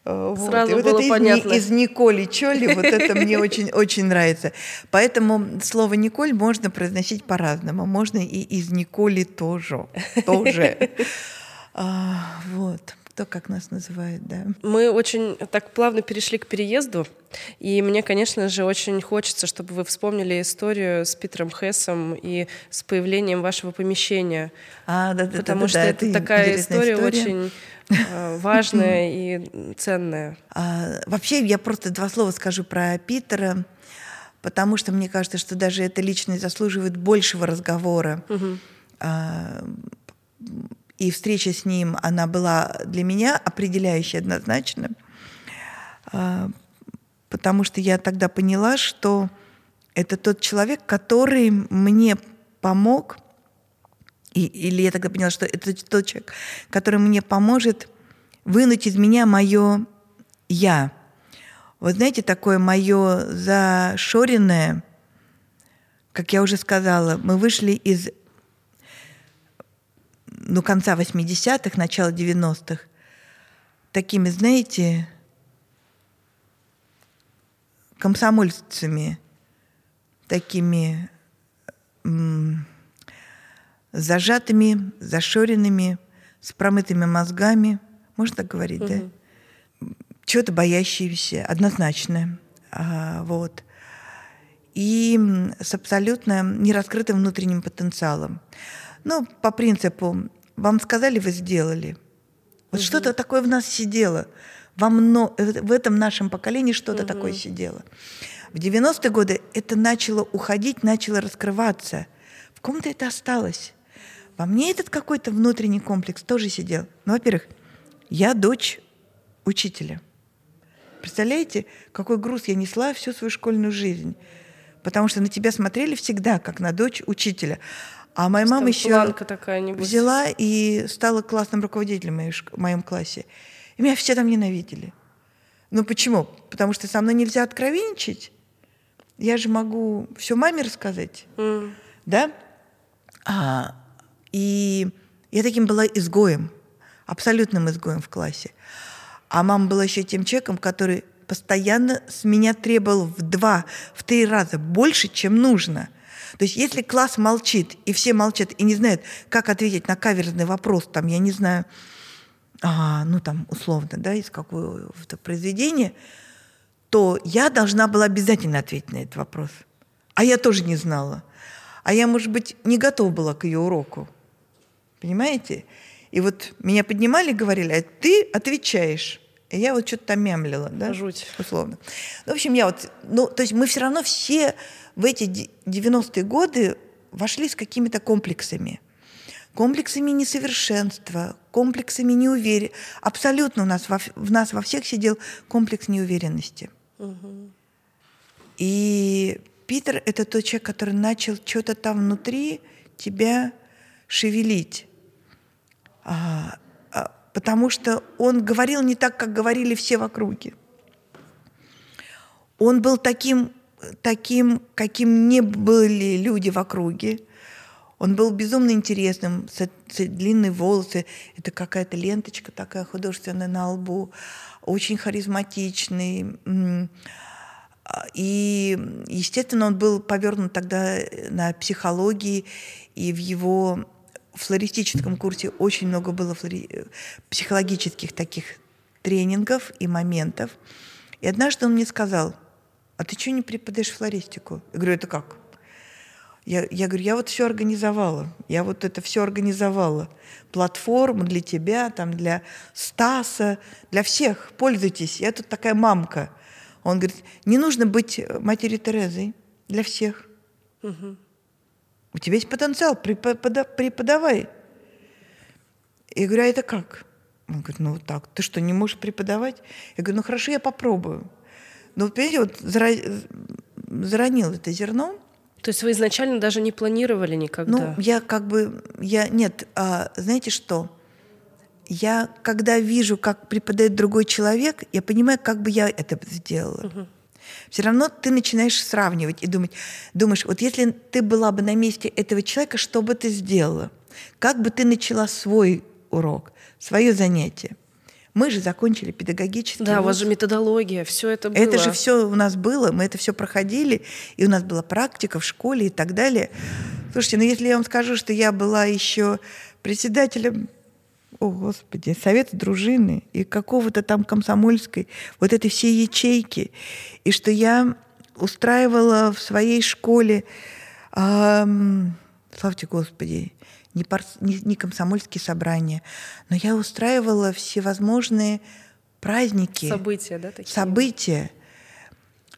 Э, Сразу вот. И было вот это понятно. Из, из Николи Чоли, вот это мне очень, очень нравится. Поэтому слово Николь можно произносить по-разному. Можно и из Николи тоже. тоже. А, вот кто как нас называет, да. Мы очень так плавно перешли к переезду, и мне, конечно же, очень хочется, чтобы вы вспомнили историю с Питером Хессом и с появлением вашего помещения. А, да, да, Потому да, что да, это, это такая история, история очень э, важная и ценная. А, вообще, я просто два слова скажу про Питера, потому что мне кажется, что даже эта личность заслуживает большего разговора. Угу. А, и встреча с ним, она была для меня определяющей однозначно, а, потому что я тогда поняла, что это тот человек, который мне помог, и, или я тогда поняла, что это тот человек, который мне поможет вынуть из меня мое «я». Вот знаете, такое мое зашоренное, как я уже сказала, мы вышли из ну, конца 80-х, начала 90-х, такими, знаете, комсомольцами, такими м- зажатыми, зашоренными, с промытыми мозгами, можно так говорить, угу. да? Чего-то боящиеся, однозначно. А, вот. И с абсолютно нераскрытым внутренним потенциалом. Ну, по принципу, вам сказали, вы сделали. Вот угу. что-то такое в нас сидело. Во мно... В этом нашем поколении что-то угу. такое сидело. В 90-е годы это начало уходить, начало раскрываться. В ком-то это осталось. Во мне этот какой-то внутренний комплекс тоже сидел. Ну, во-первых, я дочь учителя. Представляете, какой груз я несла всю свою школьную жизнь? Потому что на тебя смотрели всегда, как на дочь учителя. А моя мама еще взяла и стала классным руководителем в моем классе. И меня все там ненавидели. Ну почему? Потому что со мной нельзя откровенничать. Я же могу все маме рассказать. Mm. Да? А, и я таким была изгоем, абсолютным изгоем в классе. А мама была еще тем человеком, который постоянно с меня требовал в два, в три раза больше, чем нужно. То есть если класс молчит, и все молчат, и не знают, как ответить на каверзный вопрос, там, я не знаю, а, ну там условно, да, из какого-то произведения, то я должна была обязательно ответить на этот вопрос. А я тоже не знала. А я, может быть, не готова была к ее уроку. Понимаете? И вот меня поднимали и говорили, а ты отвечаешь. И я вот что-то там мямлила, да? Жуть. Условно. Ну, в общем, я вот... Ну, то есть мы все равно все в эти 90-е годы вошли с какими-то комплексами. Комплексами несовершенства, комплексами неуверенности. Абсолютно у нас во, в нас во всех сидел комплекс неуверенности. Угу. И Питер – это тот человек, который начал что-то там внутри тебя шевелить. А, а, потому что он говорил не так, как говорили все в округе. Он был таким, таким, каким не были люди в округе. Он был безумно интересным, с, с длинные волосы, это какая-то ленточка такая художественная на лбу, очень харизматичный. И, естественно, он был повернут тогда на психологии, и в его флористическом курсе очень много было флори... психологических таких тренингов и моментов. И однажды он мне сказал, а ты что не преподаешь флористику? Я говорю, это как? Я, я говорю, я вот все организовала, я вот это все организовала. Платформу для тебя, там, для Стаса, для всех, пользуйтесь. Я тут такая мамка. Он говорит, не нужно быть матерью Терезой для всех. Угу. У тебя есть потенциал, преподавай. Я говорю, а это как? Он говорит, ну вот так. Ты что, не можешь преподавать? Я говорю, ну хорошо, я попробую. Но, понимаете, вот заронил это зерно. То есть вы изначально даже не планировали никогда? Ну, я как бы, я, нет, а, знаете что? Я, когда вижу, как преподает другой человек, я понимаю, как бы я это сделала. Угу все равно ты начинаешь сравнивать и думать, думаешь, вот если ты была бы на месте этого человека, что бы ты сделала? Как бы ты начала свой урок, свое занятие? Мы же закончили педагогический Да, вуз. у вас же методология, все это было. Это же все у нас было, мы это все проходили, и у нас была практика в школе и так далее. Слушайте, ну если я вам скажу, что я была еще председателем о, Господи, совет дружины и какого-то там комсомольской, вот этой всей ячейки. И что я устраивала в своей школе, эм, славьте Господи, не, пар, не, не комсомольские собрания, но я устраивала всевозможные праздники. События, да? Такие? События.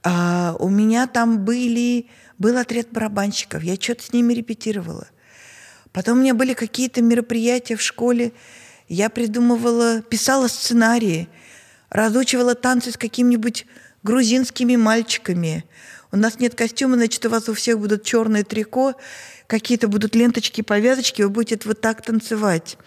А, у меня там были, был отряд барабанщиков, я что-то с ними репетировала. Потом у меня были какие-то мероприятия в школе, я придумывала, писала сценарии, разучивала танцы с какими-нибудь грузинскими мальчиками. У нас нет костюма, значит, у вас у всех будут черные трико, какие-то будут ленточки, повязочки, вы будете вот так танцевать.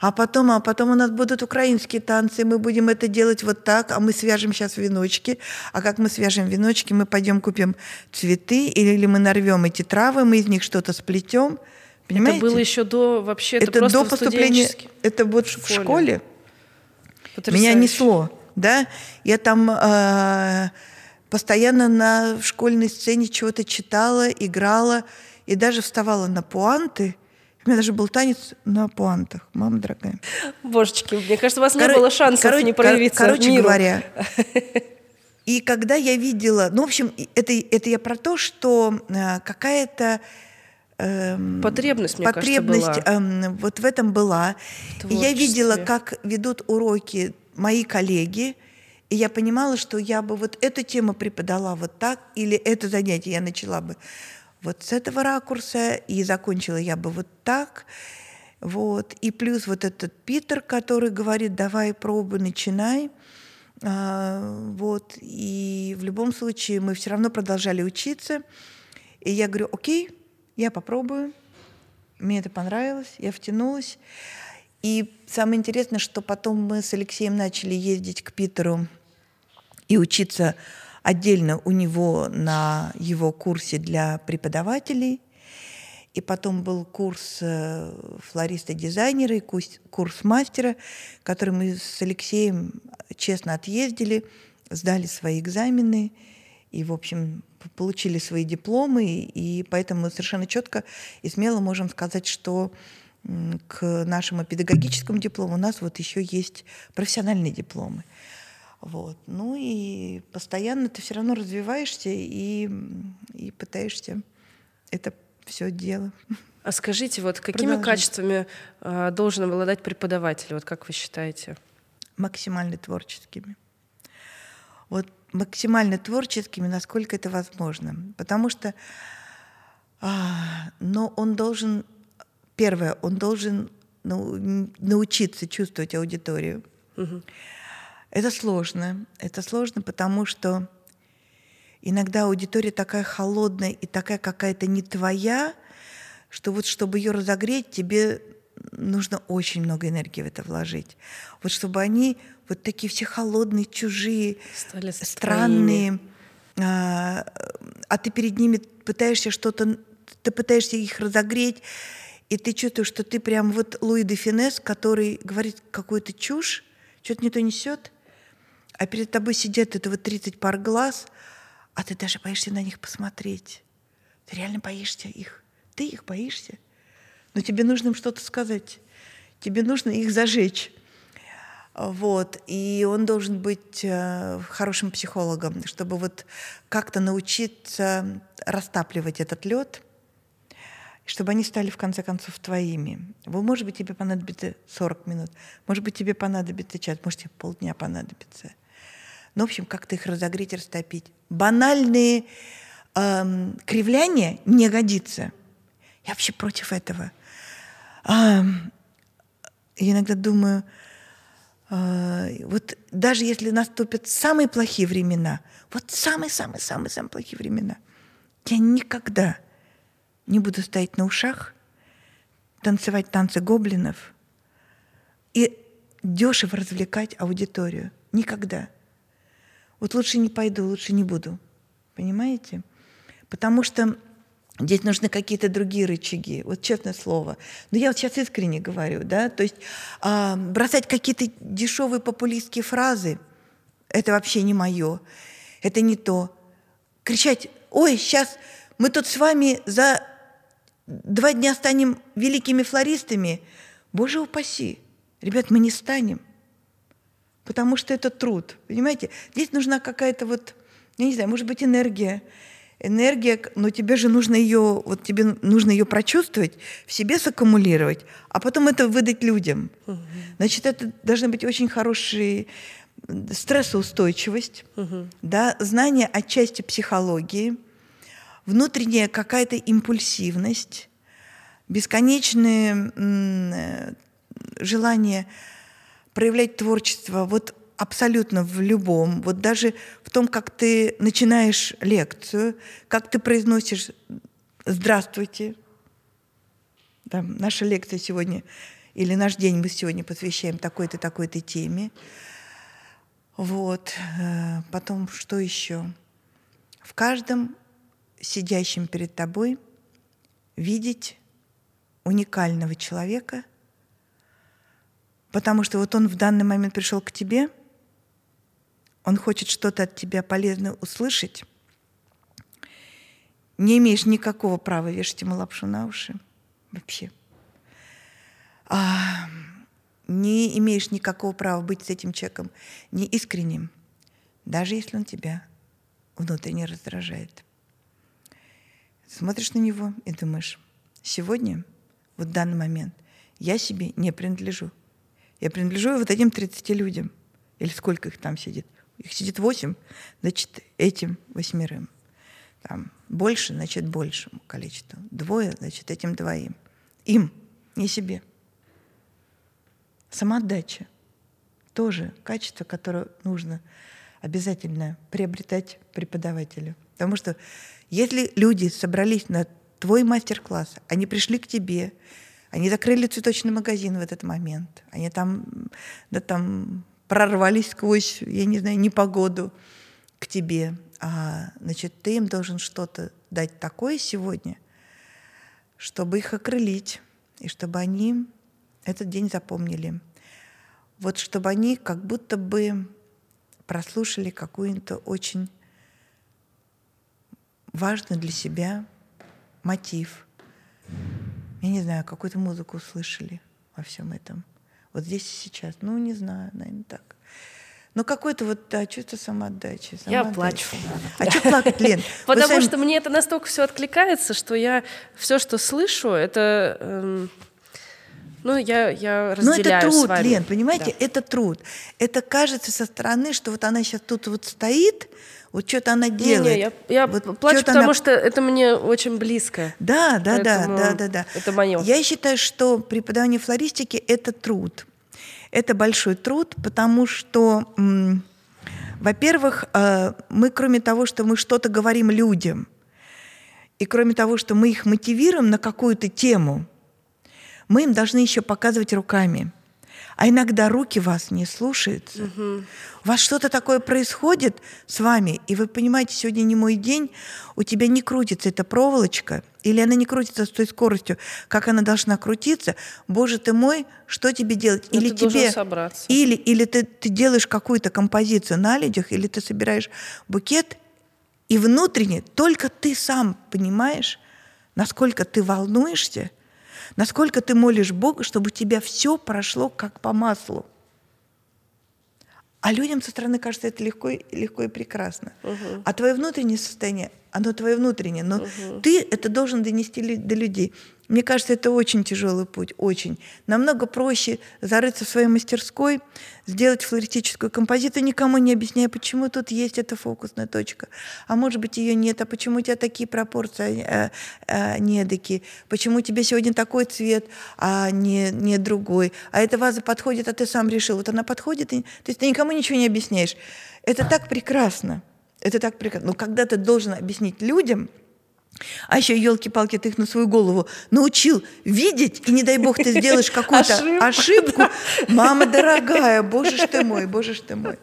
А потом, а потом у нас будут украинские танцы, мы будем это делать вот так, а мы свяжем сейчас веночки. А как мы свяжем веночки, мы пойдем купим цветы или мы нарвем эти травы, мы из них что-то сплетем – Понимаете? Это было еще до вообще это, это до поступления. Это вот в школе. В школе. Меня несло, да. Я там э, постоянно на школьной сцене чего-то читала, играла и даже вставала на пуанты. У меня даже был танец на пуантах, мама дорогая. Божечки, мне кажется, у вас Кор... не было шансов кор... не проявиться кор... Короче миру. говоря, и когда я видела, ну, в общем, это, это я про то, что э, какая-то эм, потребность, мне потребность кажется, была. Эм, вот в этом была. И я видела, как ведут уроки мои коллеги, и я понимала, что я бы вот эту тему преподала вот так, или это занятие я начала бы вот с этого ракурса, и закончила я бы вот так. Вот. И плюс вот этот Питер, который говорит, давай пробуй, начинай. А, вот. И в любом случае мы все равно продолжали учиться. И я говорю, окей, я попробую. Мне это понравилось, я втянулась. И самое интересное, что потом мы с Алексеем начали ездить к Питеру и учиться отдельно у него на его курсе для преподавателей. И потом был курс э, флориста-дизайнера и курс мастера, который мы с Алексеем честно отъездили, сдали свои экзамены и, в общем, получили свои дипломы. И поэтому совершенно четко и смело можем сказать, что к нашему педагогическому диплому у нас вот еще есть профессиональные дипломы. Вот. Ну и постоянно ты все равно развиваешься и, и пытаешься это все дело. А скажите, вот какими качествами э, должен обладать преподаватель, вот как вы считаете? Максимально творческими. Вот максимально творческими, насколько это возможно. Потому что а, но он должен, первое, он должен ну, научиться чувствовать аудиторию. Угу. Это сложно. Это сложно, потому что иногда аудитория такая холодная и такая какая-то не твоя, что вот чтобы ее разогреть, тебе нужно очень много энергии в это вложить. Вот чтобы они вот такие все холодные, чужие, Стали странные, а, а ты перед ними пытаешься что-то, ты пытаешься их разогреть, и ты чувствуешь, что ты прям вот Луи де Финес, который говорит какую-то чушь, что-то не то несет, а перед тобой сидят это вот 30 пар глаз, а ты даже боишься на них посмотреть. Ты реально боишься их. Ты их боишься. Но тебе нужно им что-то сказать. Тебе нужно их зажечь. Вот. И он должен быть э, хорошим психологом, чтобы вот как-то научиться растапливать этот лед, чтобы они стали в конце концов твоими. Вот, может быть, тебе понадобится 40 минут, может быть, тебе понадобится час, может, тебе полдня понадобится. Ну, в общем, как-то их разогреть, растопить. Банальные эм, кривляния не годится. Я вообще против этого. Эм, я иногда думаю, э, вот даже если наступят самые плохие времена, вот самые-самые-самые-самые плохие времена, я никогда не буду стоять на ушах, танцевать танцы гоблинов и дешево развлекать аудиторию. Никогда. Вот лучше не пойду, лучше не буду. Понимаете? Потому что здесь нужны какие-то другие рычаги, вот честное слово. Но я вот сейчас искренне говорю, да, то есть а, бросать какие-то дешевые популистские фразы, это вообще не мое, это не то. Кричать, ой, сейчас мы тут с вами за два дня станем великими флористами. Боже упаси. Ребят, мы не станем потому что это труд, понимаете? Здесь нужна какая-то вот, я не знаю, может быть, энергия, энергия, но тебе же нужно ее, вот тебе нужно ее прочувствовать, в себе саккумулировать, а потом это выдать людям. Угу. Значит, это должна быть очень хороший стрессоустойчивость, угу. да, знание отчасти психологии, внутренняя какая-то импульсивность, бесконечное э, желание проявлять творчество вот абсолютно в любом, вот даже в том, как ты начинаешь лекцию, как ты произносишь «Здравствуйте». Да, наша лекция сегодня или наш день мы сегодня посвящаем такой-то, такой-то теме. Вот. Э, потом что еще? В каждом сидящем перед тобой видеть уникального человека – Потому что вот он в данный момент пришел к тебе, он хочет что-то от тебя полезное услышать, не имеешь никакого права вешать ему лапшу на уши вообще. а, не имеешь никакого права быть с этим человеком неискренним, даже если он тебя внутренне раздражает. Смотришь на него и думаешь, сегодня, вот в данный момент, я себе не принадлежу. Я принадлежу вот этим 30 людям. Или сколько их там сидит? Их сидит 8, значит, этим восьмерым. Там больше, значит, большему количеству. Двое, значит, этим двоим. Им, не себе. Самоотдача. Тоже качество, которое нужно обязательно приобретать преподавателю. Потому что если люди собрались на твой мастер-класс, они пришли к тебе, они закрыли цветочный магазин в этот момент, они там, да, там прорвались сквозь, я не знаю, непогоду к тебе, а, значит, ты им должен что-то дать такое сегодня, чтобы их окрылить, и чтобы они этот день запомнили. Вот чтобы они как будто бы прослушали какую-то очень важный для себя мотив. Я не знаю, какую-то музыку услышали во всем этом. Вот здесь и сейчас. Ну, не знаю, наверное, так. Ну, какой-то вот, да, чувство самоотдачи. самоотдачи. Я плачу. А что плакать, Лен? Потому что мне это настолько все откликается, что я все, что слышу, это... Эм... Ну, я, я разделяю Но это труд, с вами. Лен, понимаете, да. это труд. Это кажется со стороны, что вот она сейчас тут вот стоит, вот что-то она делает. Не, не, я, я вот плачу, потому она... что это мне очень близко. Да, да, да, да, да, да. Это мое. Я считаю, что преподавание флористики – это труд. Это большой труд, потому что, во-первых, э, мы, кроме того, что мы что-то говорим людям, и кроме того, что мы их мотивируем на какую-то тему, мы им должны еще показывать руками – а иногда руки вас не слушаются. Угу. У вас что-то такое происходит с вами, и вы понимаете, сегодня не мой день, у тебя не крутится эта проволочка, или она не крутится с той скоростью, как она должна крутиться. Боже ты мой, что тебе делать? Но или ты тебе, собраться. или или ты ты делаешь какую-то композицию на людях, или ты собираешь букет, и внутренне только ты сам понимаешь, насколько ты волнуешься, Насколько ты молишь Бога, чтобы у тебя все прошло как по маслу. А людям со стороны кажется это легко, легко и прекрасно. Угу. А твое внутреннее состояние, оно твое внутреннее, но угу. ты это должен донести до людей. Мне кажется, это очень тяжелый путь, очень. Намного проще зарыться в своей мастерской, сделать флористическую композицию, никому не объясняя, почему тут есть эта фокусная точка. А может быть, ее нет, а почему у тебя такие пропорции, а, а, не такие, почему у тебя сегодня такой цвет, а не, не другой. А эта ваза подходит, а ты сам решил. Вот она подходит, и, то есть ты никому ничего не объясняешь. Это так прекрасно. Это так прекрасно. Но когда ты должен объяснить людям, а еще, елки-палки, ты их на свою голову научил видеть, и не дай бог ты сделаешь какую-то ошибку. ошибку. Мама дорогая, боже ж ты мой, боже ж ты мой.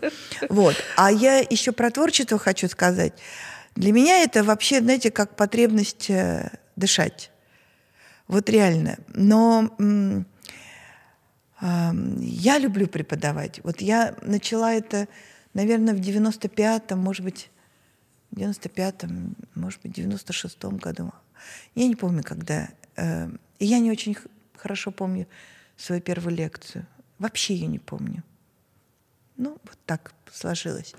Вот. А я еще про творчество хочу сказать. Для меня это вообще, знаете, как потребность э, дышать. Вот реально. Но э, я люблю преподавать. Вот я начала это, наверное, в 95-м, может быть, в 95-м, может быть, в 96-м году. Я не помню, когда. Э, и я не очень хорошо помню свою первую лекцию. Вообще ее не помню. Ну, вот так сложилось.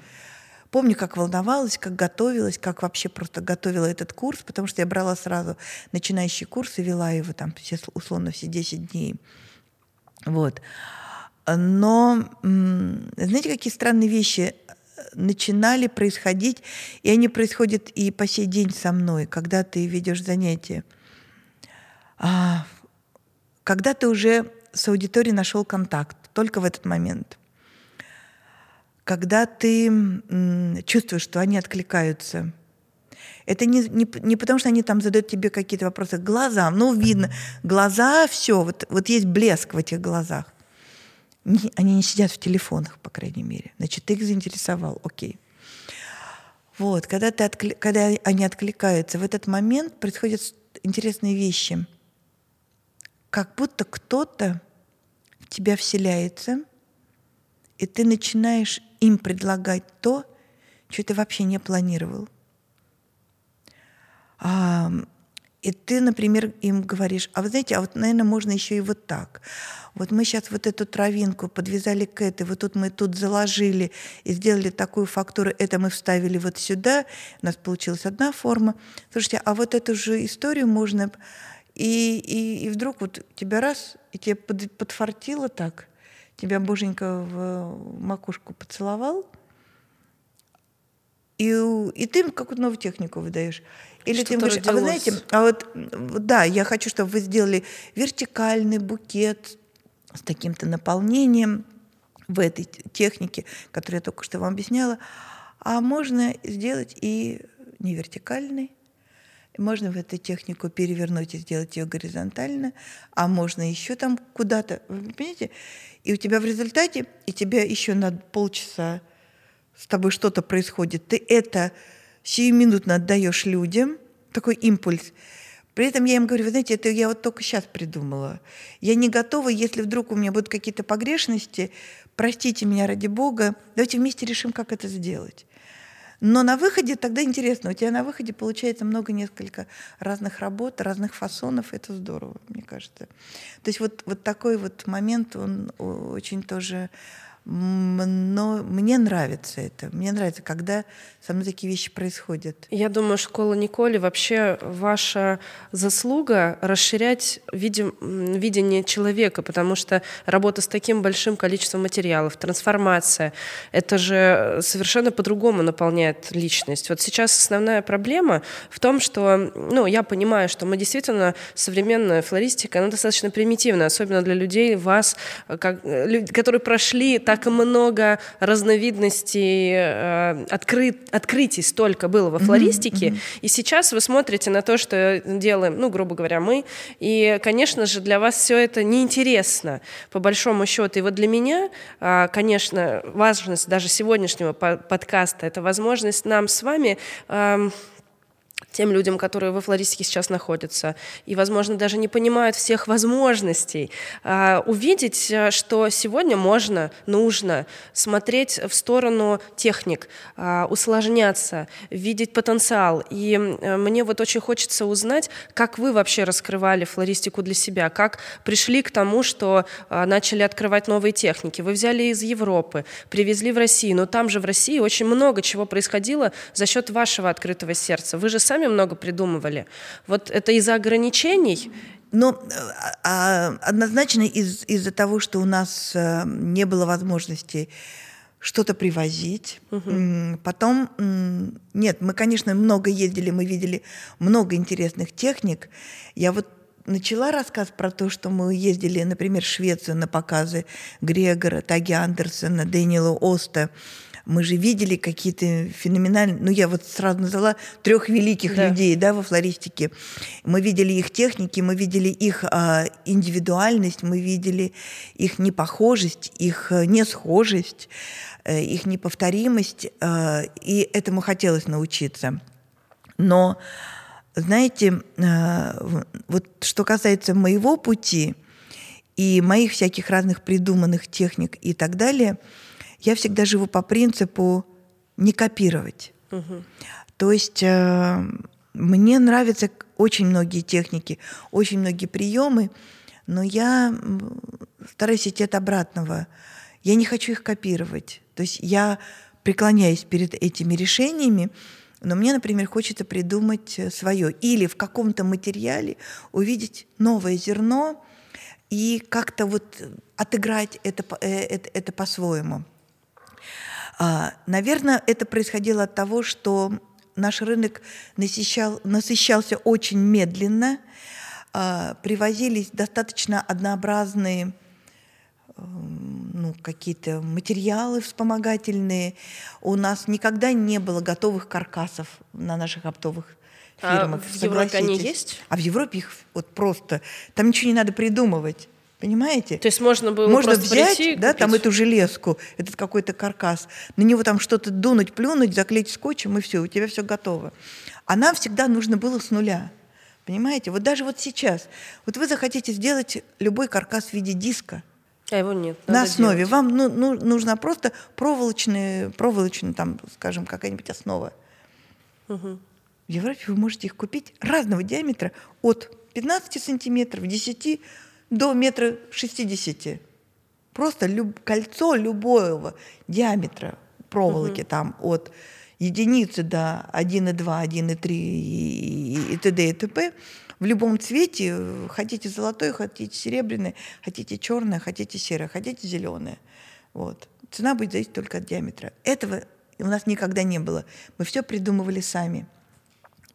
Помню, как волновалась, как готовилась, как вообще просто готовила этот курс, потому что я брала сразу начинающий курс и вела его там все, условно все 10 дней. Вот. Но, знаете, какие странные вещи начинали происходить, и они происходят и по сей день со мной, когда ты ведешь занятия. А, когда ты уже с аудиторией нашел контакт, только в этот момент. Когда ты чувствуешь, что они откликаются. Это не, не, не потому, что они там задают тебе какие-то вопросы. Глазам, ну, видно. Глаза, все, вот, вот есть блеск в этих глазах. Не, они не сидят в телефонах, по крайней мере. Значит, ты их заинтересовал, окей. Вот, когда, ты откли... когда они откликаются, в этот момент происходят интересные вещи. Как будто кто-то в тебя вселяется, и ты начинаешь им предлагать то, что ты вообще не планировал. А, И ты, например, им говоришь, а вы знаете, а вот, наверное, можно еще и вот так. Вот мы сейчас вот эту травинку подвязали к этой, вот тут мы тут заложили и сделали такую фактуру, это мы вставили вот сюда, у нас получилась одна форма. Слушайте, а вот эту же историю можно... И, и, и вдруг вот тебя раз, и тебе под, подфартило так, тебя боженька в макушку поцеловал, и, и ты им какую-то новую технику выдаешь. Или ты говоришь, а вы знаете, а вот да, я хочу, чтобы вы сделали вертикальный букет с таким-то наполнением в этой технике, которую я только что вам объясняла. А можно сделать и не вертикальный, можно в эту технику перевернуть и сделать ее горизонтально, а можно еще там куда-то, вы понимаете? И у тебя в результате, и тебе еще на полчаса с тобой что-то происходит, ты это сиюминутно отдаешь людям, такой импульс. При этом я им говорю, вы знаете, это я вот только сейчас придумала. Я не готова, если вдруг у меня будут какие-то погрешности, простите меня ради Бога, давайте вместе решим, как это сделать. Но на выходе тогда интересно, у тебя на выходе получается много, несколько разных работ, разных фасонов, это здорово, мне кажется. То есть вот, вот такой вот момент, он очень тоже но мне нравится это. Мне нравится, когда со мной такие вещи происходят. Я думаю, школа Николи вообще ваша заслуга расширять видим, видение человека, потому что работа с таким большим количеством материалов, трансформация, это же совершенно по-другому наполняет личность. Вот сейчас основная проблема в том, что, ну, я понимаю, что мы действительно, современная флористика, она достаточно примитивная, особенно для людей, вас, как, которые прошли так много разновидностей, э, открыт, открытий столько было во флористике, mm-hmm. и сейчас вы смотрите на то, что делаем, ну, грубо говоря, мы, и, конечно же, для вас все это неинтересно, по большому счету. И вот для меня, э, конечно, важность даже сегодняшнего подкаста — это возможность нам с вами э, тем людям, которые во флористике сейчас находятся, и, возможно, даже не понимают всех возможностей, а, увидеть, э, что сегодня можно, нужно смотреть в сторону техник, а, усложняться, видеть потенциал. И мне вот очень хочется узнать, как вы вообще раскрывали флористику для себя, как пришли к тому, что а, начали открывать новые техники. Вы взяли из Европы, привезли в Россию, но там же в России очень много чего происходило за счет вашего открытого сердца. Вы же сами сами много придумывали. Вот это из-за ограничений но а, однозначно из, из-за того, что у нас а, не было возможности что-то привозить. Угу. Потом, нет, мы, конечно, много ездили, мы видели много интересных техник. Я вот начала рассказ про то, что мы ездили, например, в Швецию на показы Грегора, Таги Андерсона, Дэниела Оста. Мы же видели какие-то феноменальные... Ну, я вот сразу назвала трех великих да. людей да, во флористике. Мы видели их техники, мы видели их а, индивидуальность, мы видели их непохожесть, их э, несхожесть, э, их неповторимость. Э, и этому хотелось научиться. Но, знаете, э, вот что касается моего пути и моих всяких разных придуманных техник и так далее – я всегда живу по принципу не копировать. Угу. То есть э, мне нравятся очень многие техники, очень многие приемы, но я стараюсь идти от обратного. Я не хочу их копировать. То есть я преклоняюсь перед этими решениями, но мне, например, хочется придумать э, свое. Или в каком-то материале увидеть новое зерно и как-то вот отыграть это, э, это, это по-своему. А, наверное, это происходило от того, что наш рынок насыщал, насыщался очень медленно, а, привозились достаточно однообразные эм, ну, какие-то материалы вспомогательные. У нас никогда не было готовых каркасов на наших оптовых фирмах. А в Европе они есть? А в Европе их вот просто... Там ничего не надо придумывать. Понимаете? То есть можно было можно взять, прийти да, там эту железку, этот какой-то каркас, на него там что-то дунуть, плюнуть, заклеить скотчем, и все, у тебя все готово. А нам всегда нужно было с нуля. Понимаете? Вот даже вот сейчас. Вот вы захотите сделать любой каркас в виде диска. А его нет. На основе. Делать. Вам ну, ну, нужна просто проволочная, проволочная, там, скажем, какая-нибудь основа. Угу. В Европе вы можете их купить разного диаметра от 15 сантиметров, 10 до метра 60. Просто люб, кольцо любого диаметра проволоки угу. там от единицы до 1,2, 1,3 и, и т.д. и т.п. В любом цвете, хотите золотой, хотите серебряный, хотите черное, хотите серое, хотите зеленое. Вот. Цена будет зависеть только от диаметра. Этого у нас никогда не было. Мы все придумывали сами.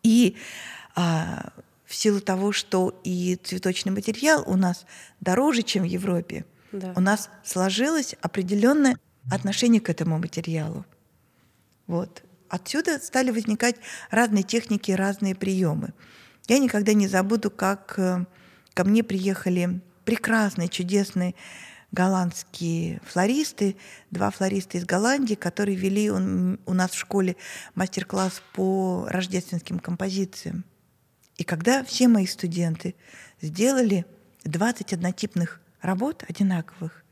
И а, в силу того, что и цветочный материал у нас дороже, чем в Европе, да. у нас сложилось определенное отношение к этому материалу. Вот. Отсюда стали возникать разные техники, разные приемы. Я никогда не забуду, как э, ко мне приехали прекрасные, чудесные голландские флористы, два флориста из Голландии, которые вели у нас в школе мастер-класс по рождественским композициям. И когда все мои студенты сделали 20 однотипных работ одинаковых,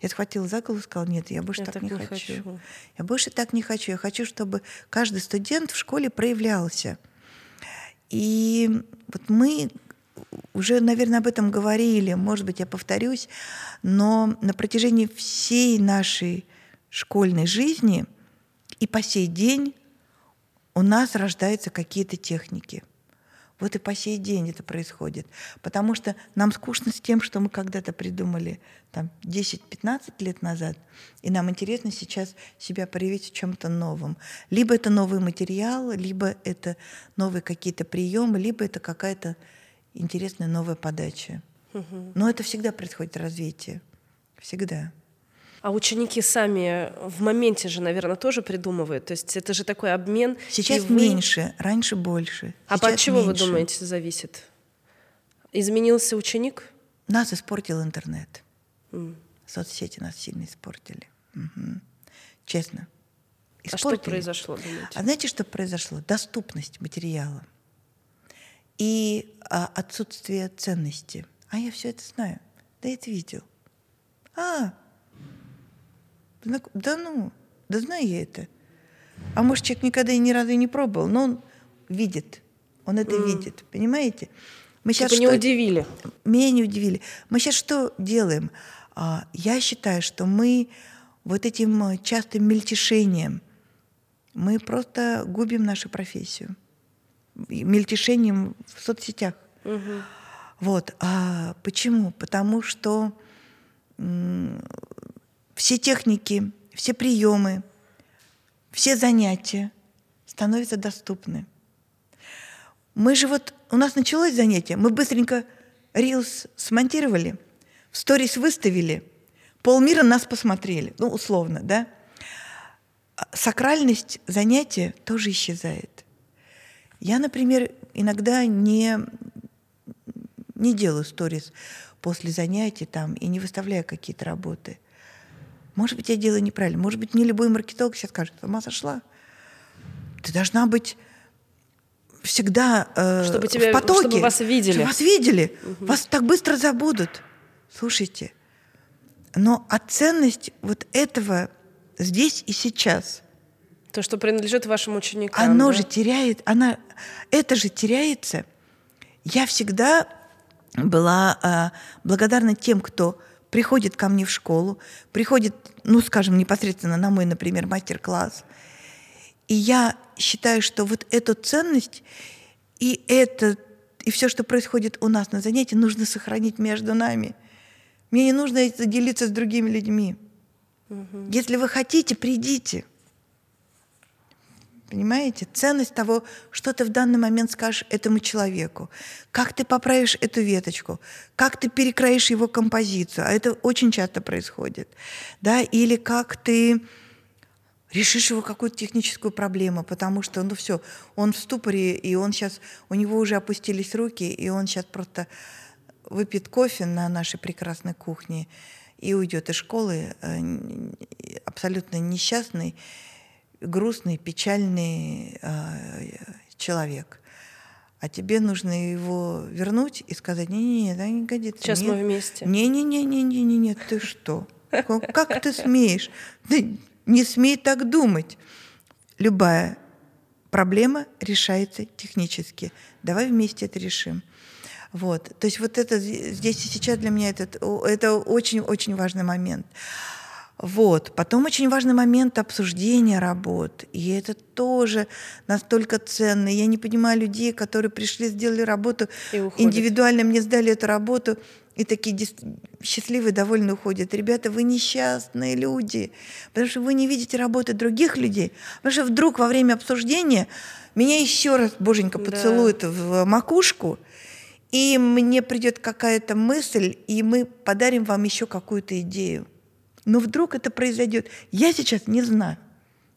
я схватила за голову и сказала, нет, я больше я так, так не, хочу. хочу. Я больше так не хочу. Я хочу, чтобы каждый студент в школе проявлялся. И вот мы уже, наверное, об этом говорили, может быть, я повторюсь, но на протяжении всей нашей школьной жизни и по сей день у нас рождаются какие-то техники. Вот и по сей день это происходит. Потому что нам скучно с тем, что мы когда-то придумали там, 10-15 лет назад, и нам интересно сейчас себя проявить в чем-то новом. Либо это новый материал, либо это новые какие-то приемы, либо это какая-то интересная новая подача. Но это всегда происходит развитие. Всегда. А ученики сами в моменте же, наверное, тоже придумывают. То есть это же такой обмен. Сейчас вы... меньше, раньше больше. А Сейчас от чего меньше. вы думаете зависит? Изменился ученик? Нас испортил интернет. Mm. Соцсети нас сильно испортили. Угу. Честно. Испортили. А что произошло, думаете? А знаете, что произошло? Доступность материала и а, отсутствие ценности. А я все это знаю. Да я это видел. А, да ну, да знаю я это. А может, человек никогда и ни разу и не пробовал, но он видит. Он это mm. видит, понимаете? Мы сейчас типа что... не удивили. Меня не удивили. Мы сейчас что делаем? А, я считаю, что мы вот этим частым мельтешением мы просто губим нашу профессию. Мельтешением в соцсетях. Угу. Вот. А почему? Потому что все техники, все приемы, все занятия становятся доступны. Мы же вот, у нас началось занятие, мы быстренько рилс смонтировали, в сторис выставили, полмира нас посмотрели, ну, условно, да? Сакральность занятия тоже исчезает. Я, например, иногда не, не делаю сторис после занятий там и не выставляю какие-то работы – может быть, я делаю неправильно. Может быть, не любой маркетолог сейчас скажет, ума сошла. Ты должна быть всегда э, чтобы тебя, в потоке. Чтобы вас видели. Чтобы вас видели. Угу. Вас так быстро забудут. Слушайте. Но а ценность вот этого здесь и сейчас. То, что принадлежит вашим ученикам. Оно да? же теряет, она, это же теряется. Я всегда была э, благодарна тем, кто приходит ко мне в школу, приходит, ну, скажем, непосредственно на мой, например, мастер-класс. И я считаю, что вот эту ценность и это, и все, что происходит у нас на занятии, нужно сохранить между нами. Мне не нужно это делиться с другими людьми. Угу. Если вы хотите, придите. Понимаете? Ценность того, что ты в данный момент скажешь этому человеку. Как ты поправишь эту веточку. Как ты перекроишь его композицию. А это очень часто происходит. Да? Или как ты решишь его какую-то техническую проблему, потому что, ну все, он в ступоре, и он сейчас, у него уже опустились руки, и он сейчас просто выпьет кофе на нашей прекрасной кухне и уйдет из школы э, абсолютно несчастный, грустный, печальный э, человек. А тебе нужно его вернуть и сказать, не-не-не, да не годится. Сейчас нет. мы вместе. Не-не-не-не-не-не, ты что? Как ты смеешь? Ты не смей так думать. Любая проблема решается технически. Давай вместе это решим. Вот. То есть вот это здесь и сейчас для меня это, это очень-очень важный момент. Вот. Потом очень важный момент обсуждения работ. И это тоже настолько ценно. Я не понимаю людей, которые пришли, сделали работу индивидуально, мне сдали эту работу, и такие счастливые, довольно уходят. Ребята, вы несчастные люди, потому что вы не видите работы других людей. Потому что вдруг во время обсуждения меня еще раз, боженька, поцелует да. в макушку, и мне придет какая-то мысль, и мы подарим вам еще какую-то идею. Но вдруг это произойдет. Я сейчас не знаю,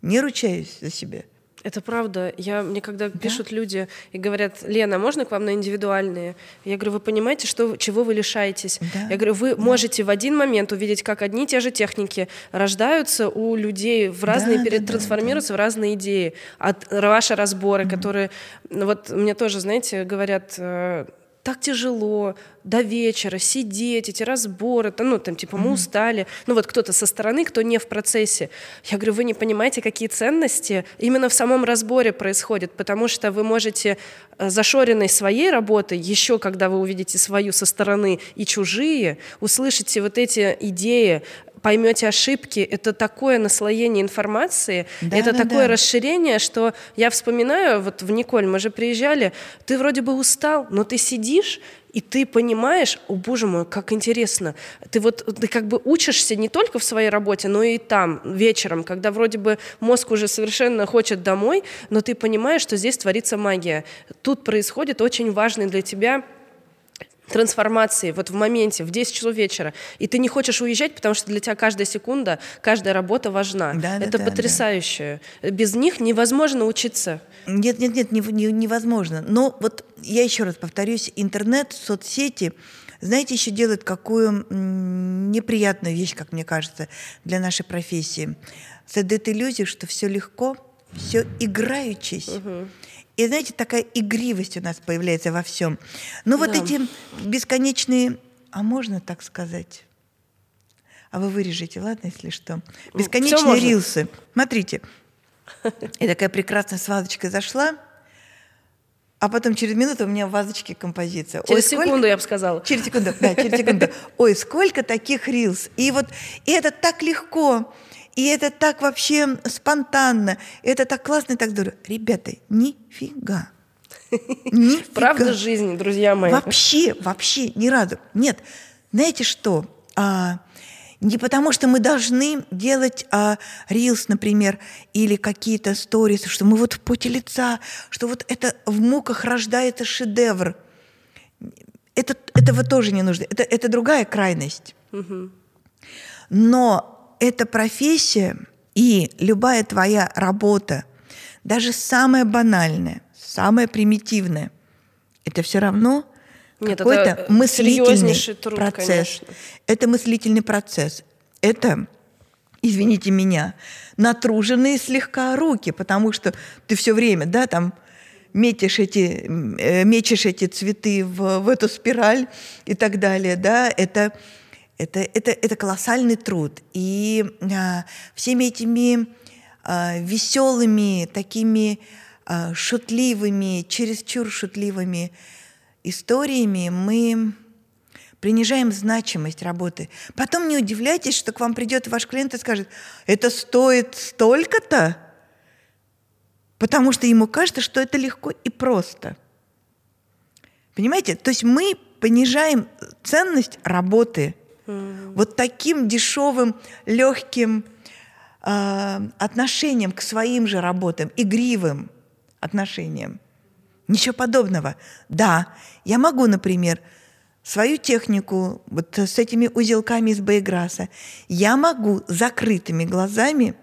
не ручаюсь за себя. Это правда. Я, мне когда да? пишут люди и говорят, Лена, можно к вам на индивидуальные? Я говорю, вы понимаете, что, чего вы лишаетесь? Да. Я говорю, вы да. можете в один момент увидеть, как одни и те же техники рождаются у людей в разные, да, перед, да, трансформируются да. в разные идеи. От ваши разборы, mm-hmm. которые... Вот мне тоже, знаете, говорят э, так тяжело до вечера сидеть, эти разборы, там, ну, там, типа, мы mm-hmm. устали. Ну, вот кто-то со стороны, кто не в процессе. Я говорю, вы не понимаете, какие ценности именно в самом разборе происходят, потому что вы можете э, зашоренной своей работой, еще когда вы увидите свою со стороны и чужие, услышите вот эти идеи, поймете ошибки, это такое наслоение информации, да, это да, такое да. расширение, что я вспоминаю, вот в Николь мы же приезжали, ты вроде бы устал, но ты сидишь, и ты понимаешь, о боже мой, как интересно, ты вот ты как бы учишься не только в своей работе, но и там вечером, когда вроде бы мозг уже совершенно хочет домой, но ты понимаешь, что здесь творится магия. Тут происходит очень важный для тебя трансформации вот в моменте, в 10 часов вечера, и ты не хочешь уезжать, потому что для тебя каждая секунда, каждая работа важна. Да, Это да, потрясающе. Да. Без них невозможно учиться. Нет, нет, нет, не, не, невозможно. Но вот я еще раз повторюсь, интернет, соцсети, знаете, еще делают какую неприятную вещь, как мне кажется, для нашей профессии. Создают иллюзию, что все легко, все играючись. Угу. И знаете, такая игривость у нас появляется во всем. Ну вот да. эти бесконечные, а можно так сказать? А вы вырежете, ладно, если что? Бесконечные рилсы. Смотрите, и такая прекрасная с вазочкой зашла, а потом через минуту у меня в вазочке композиция. Через Ой, секунду, сколько... я бы сказала. Через секунду, да, через секунду. Ой, сколько таких рилс. И вот и это так легко. И это так вообще спонтанно, это так классно и так здорово. Ребята, нифига. Нифига. Правда жизни, друзья мои. Вообще, вообще ни разу. Нет, знаете что? А, не потому, что мы должны делать а, рилс, например, или какие-то сторисы, что мы вот в поте лица, что вот это в муках рождается шедевр. Это, этого тоже не нужно. Это, это другая крайность. Угу. Но эта профессия и любая твоя работа, даже самая банальная, самая примитивная, это все равно какой-то мыслительный труд, процесс. Конечно. Это мыслительный процесс. Это, извините меня, натруженные слегка руки, потому что ты все время, да, там метишь эти, э, мечешь эти цветы в, в эту спираль и так далее, да, это это, это, это колоссальный труд. И а, всеми этими а, веселыми, такими а, шутливыми, чересчур шутливыми историями мы принижаем значимость работы. Потом не удивляйтесь, что к вам придет ваш клиент и скажет, это стоит столько-то, потому что ему кажется, что это легко и просто. Понимаете? То есть мы понижаем ценность работы – Вот таким дешевым, легким э, отношением к своим же работам, игривым отношением. Ничего подобного. Да, я могу, например, свою технику вот с этими узелками из Бейграса, я могу закрытыми глазами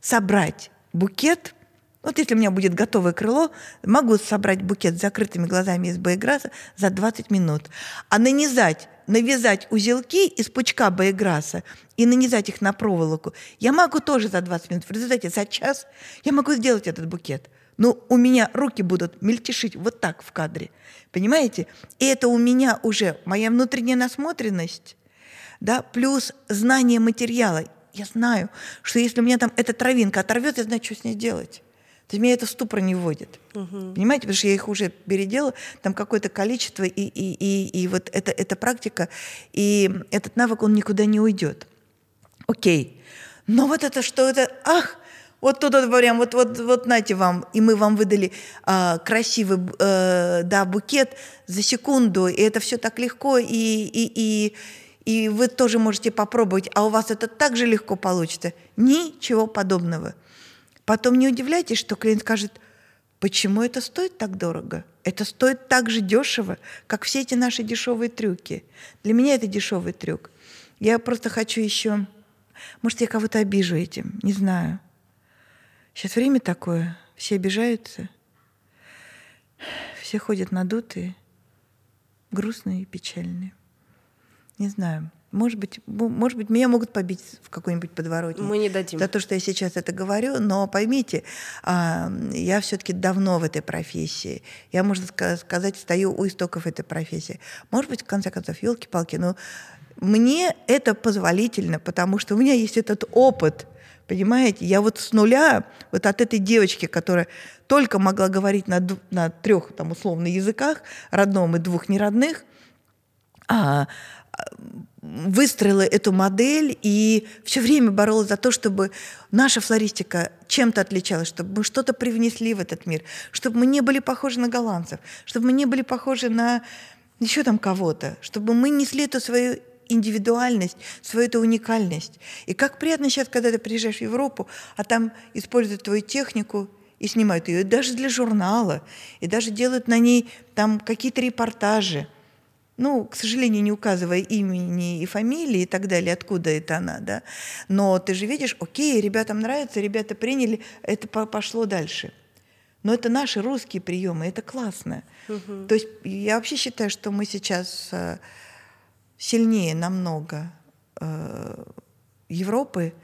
собрать букет – вот если у меня будет готовое крыло, могу собрать букет с закрытыми глазами из боеграса за 20 минут. А нанизать, навязать узелки из пучка боеграса и нанизать их на проволоку я могу тоже за 20 минут. В результате за час я могу сделать этот букет. Но у меня руки будут мельтешить вот так в кадре. Понимаете? И это у меня уже моя внутренняя насмотренность, да, плюс знание материала. Я знаю, что если у меня там эта травинка оторвет, я знаю, что с ней делать. То есть меня это в ступор не вводит. Угу. Понимаете, потому что я их уже переделала, там какое-то количество, и, и, и, и вот это, эта практика, и этот навык, он никуда не уйдет. Окей. Но вот это что это, ах, вот тут вот прям, вот, вот, вот нате вам, и мы вам выдали э, красивый, э, да, букет за секунду, и это все так легко, и, и, и, и вы тоже можете попробовать, а у вас это так же легко получится. Ничего подобного. Потом не удивляйтесь, что клиент скажет, почему это стоит так дорого? Это стоит так же дешево, как все эти наши дешевые трюки. Для меня это дешевый трюк. Я просто хочу еще... Может, я кого-то обижу этим, не знаю. Сейчас время такое, все обижаются, все ходят надутые, грустные и печальные. Не знаю. Может быть, может быть, меня могут побить в какой-нибудь подворотне. Мы не дадим. За то, что я сейчас это говорю, но поймите, а, я все-таки давно в этой профессии. Я, можно сказать, стою у истоков этой профессии. Может быть, в конце концов, елки-палки, но мне это позволительно, потому что у меня есть этот опыт – Понимаете, я вот с нуля, вот от этой девочки, которая только могла говорить на, на трех, там, условно, языках, родном и двух неродных, а, выстроила эту модель и все время боролась за то, чтобы наша флористика чем-то отличалась, чтобы мы что-то привнесли в этот мир, чтобы мы не были похожи на голландцев, чтобы мы не были похожи на еще там кого-то, чтобы мы несли эту свою индивидуальность, свою эту уникальность. И как приятно сейчас, когда ты приезжаешь в Европу, а там используют твою технику и снимают ее даже для журнала, и даже делают на ней там какие-то репортажи. Ну, к сожалению, не указывая имени и фамилии и так далее, откуда это она, да. Но ты же видишь, окей, ребятам нравится, ребята приняли, это пошло дальше. Но это наши русские приемы, это классно. Угу. То есть я вообще считаю, что мы сейчас э, сильнее намного э, Европы,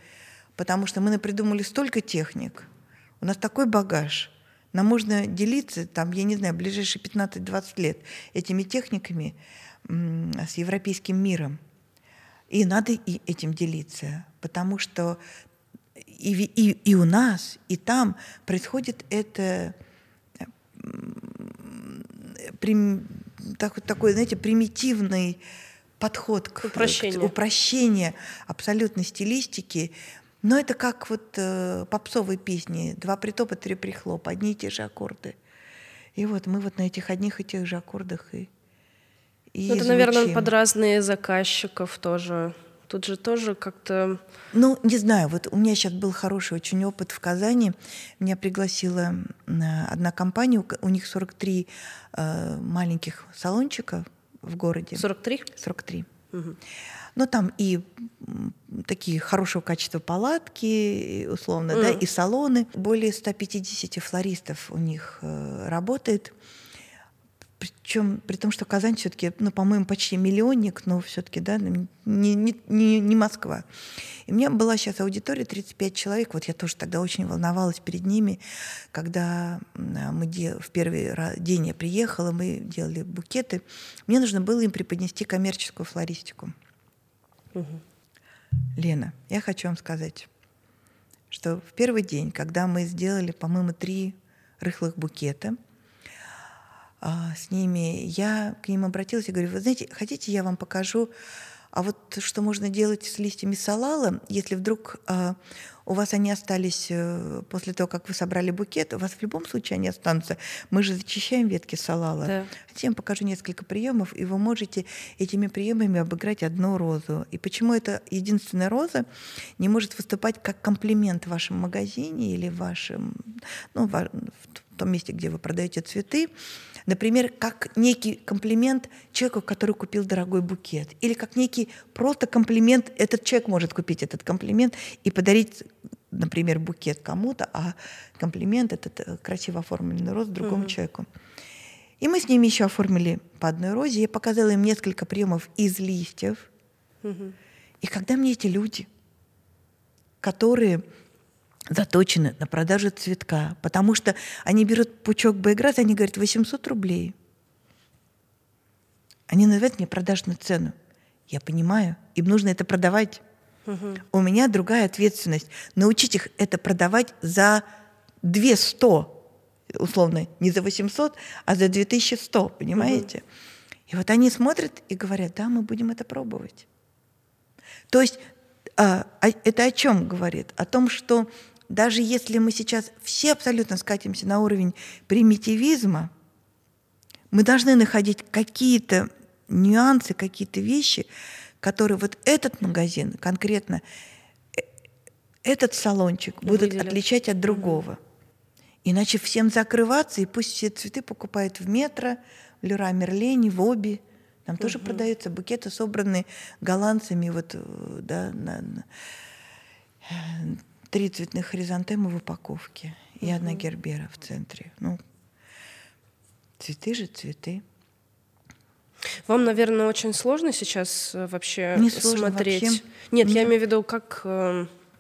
потому что мы придумали столько техник, у нас такой багаж. Нам можно делиться, там, я не знаю, ближайшие 15-20 лет этими техниками с европейским миром. И надо и этим делиться, потому что и, и, и у нас, и там происходит это прим, так, такой, знаете, примитивный подход к, Упрощение. к упрощению абсолютной стилистики. Но это как вот э, попсовые песни. Два притопа, три прихлопа, одни и те же аккорды. И вот мы вот на этих одних и тех же аккордах и, и ну, Это, наверное, под разные заказчиков тоже. Тут же тоже как-то... Ну, не знаю, вот у меня сейчас был хороший очень опыт в Казани. Меня пригласила одна компания, у них 43 э, маленьких салончика в городе. 43? 43. Угу. Но там и такие хорошего качества палатки, условно, mm. да, и салоны. Более 150 флористов у них э, работает. Причем, при том, что Казань все-таки, ну, по-моему, почти миллионник, но все-таки, да, не, не, не, не Москва. И у меня была сейчас аудитория 35 человек. Вот я тоже тогда очень волновалась перед ними, когда мы дел... в первый день я приехала, мы делали букеты. Мне нужно было им преподнести коммерческую флористику. Угу. Лена, я хочу вам сказать, что в первый день, когда мы сделали, по-моему, три рыхлых букета – а, с ними, я к ним обратилась и говорю, вы знаете, хотите, я вам покажу, а вот что можно делать с листьями салала, если вдруг а, у вас они остались э, после того, как вы собрали букет, у вас в любом случае они останутся. Мы же зачищаем ветки салала. Да. Я вам покажу несколько приемов, и вы можете этими приемами обыграть одну розу. И почему эта единственная роза не может выступать как комплимент в вашем магазине или в вашем, ну, в том месте, где вы продаете цветы, Например, как некий комплимент человеку, который купил дорогой букет. Или как некий просто комплимент, этот человек может купить этот комплимент и подарить например, букет кому-то, а комплимент этот э, красиво оформленный роз другому угу. человеку. И мы с ними еще оформили по одной розе. Я показала им несколько приемов из листьев. Угу. И когда мне эти люди, которые заточены на продажу цветка, потому что они берут пучок боеграз, они говорят 800 рублей. Они называют мне продажную цену. Я понимаю, им нужно это продавать. Угу. У меня другая ответственность. Научить их это продавать за 200, условно, не за 800, а за 2100, понимаете? Угу. И вот они смотрят и говорят, да, мы будем это пробовать. То есть а, а, это о чем говорит? О том, что даже если мы сейчас все абсолютно скатимся на уровень примитивизма, мы должны находить какие-то нюансы, какие-то вещи, которые вот этот магазин конкретно, э, этот салончик будут Выделят. отличать от другого. Иначе всем закрываться, и пусть все цветы покупают в метро, в Леруа Мерлене, в Оби. Там угу. тоже продаются букеты, собранные голландцами, вот, э, да, на, на, три цветных хризантемы в упаковке и угу. одна гербера в центре. Ну, цветы же цветы. Вам, наверное, очень сложно сейчас э, вообще Не сложно смотреть. Вообще. Нет, Нет, я имею в виду, как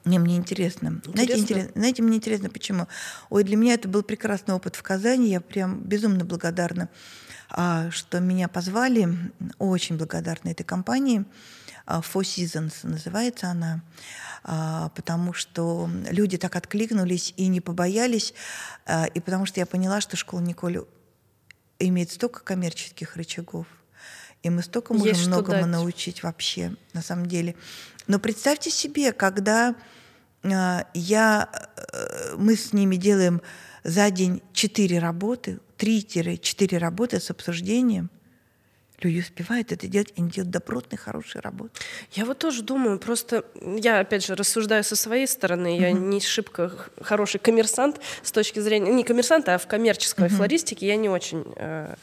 не, мне интересно. интересно. Знаете, интересно. Знаете, мне интересно, почему? Ой, для меня это был прекрасный опыт в Казани. Я прям безумно благодарна, а, что меня позвали. Очень благодарна этой компании. А, Four Seasons называется она, а, потому что люди так откликнулись и не побоялись, и потому что я поняла, что школа Николь имеет столько коммерческих рычагов, и мы столько можем многому научить вообще, на самом деле. Но представьте себе, когда я, э, мы с ними делаем за день четыре работы, 3-4 работы с обсуждением – люди успевают это делать, и они делают добротные, хорошие работы. Я вот тоже думаю, просто я, опять же, рассуждаю со своей стороны, я не шибко хороший коммерсант с точки зрения, не коммерсанта, а в коммерческой uh-huh. флористике я не очень э,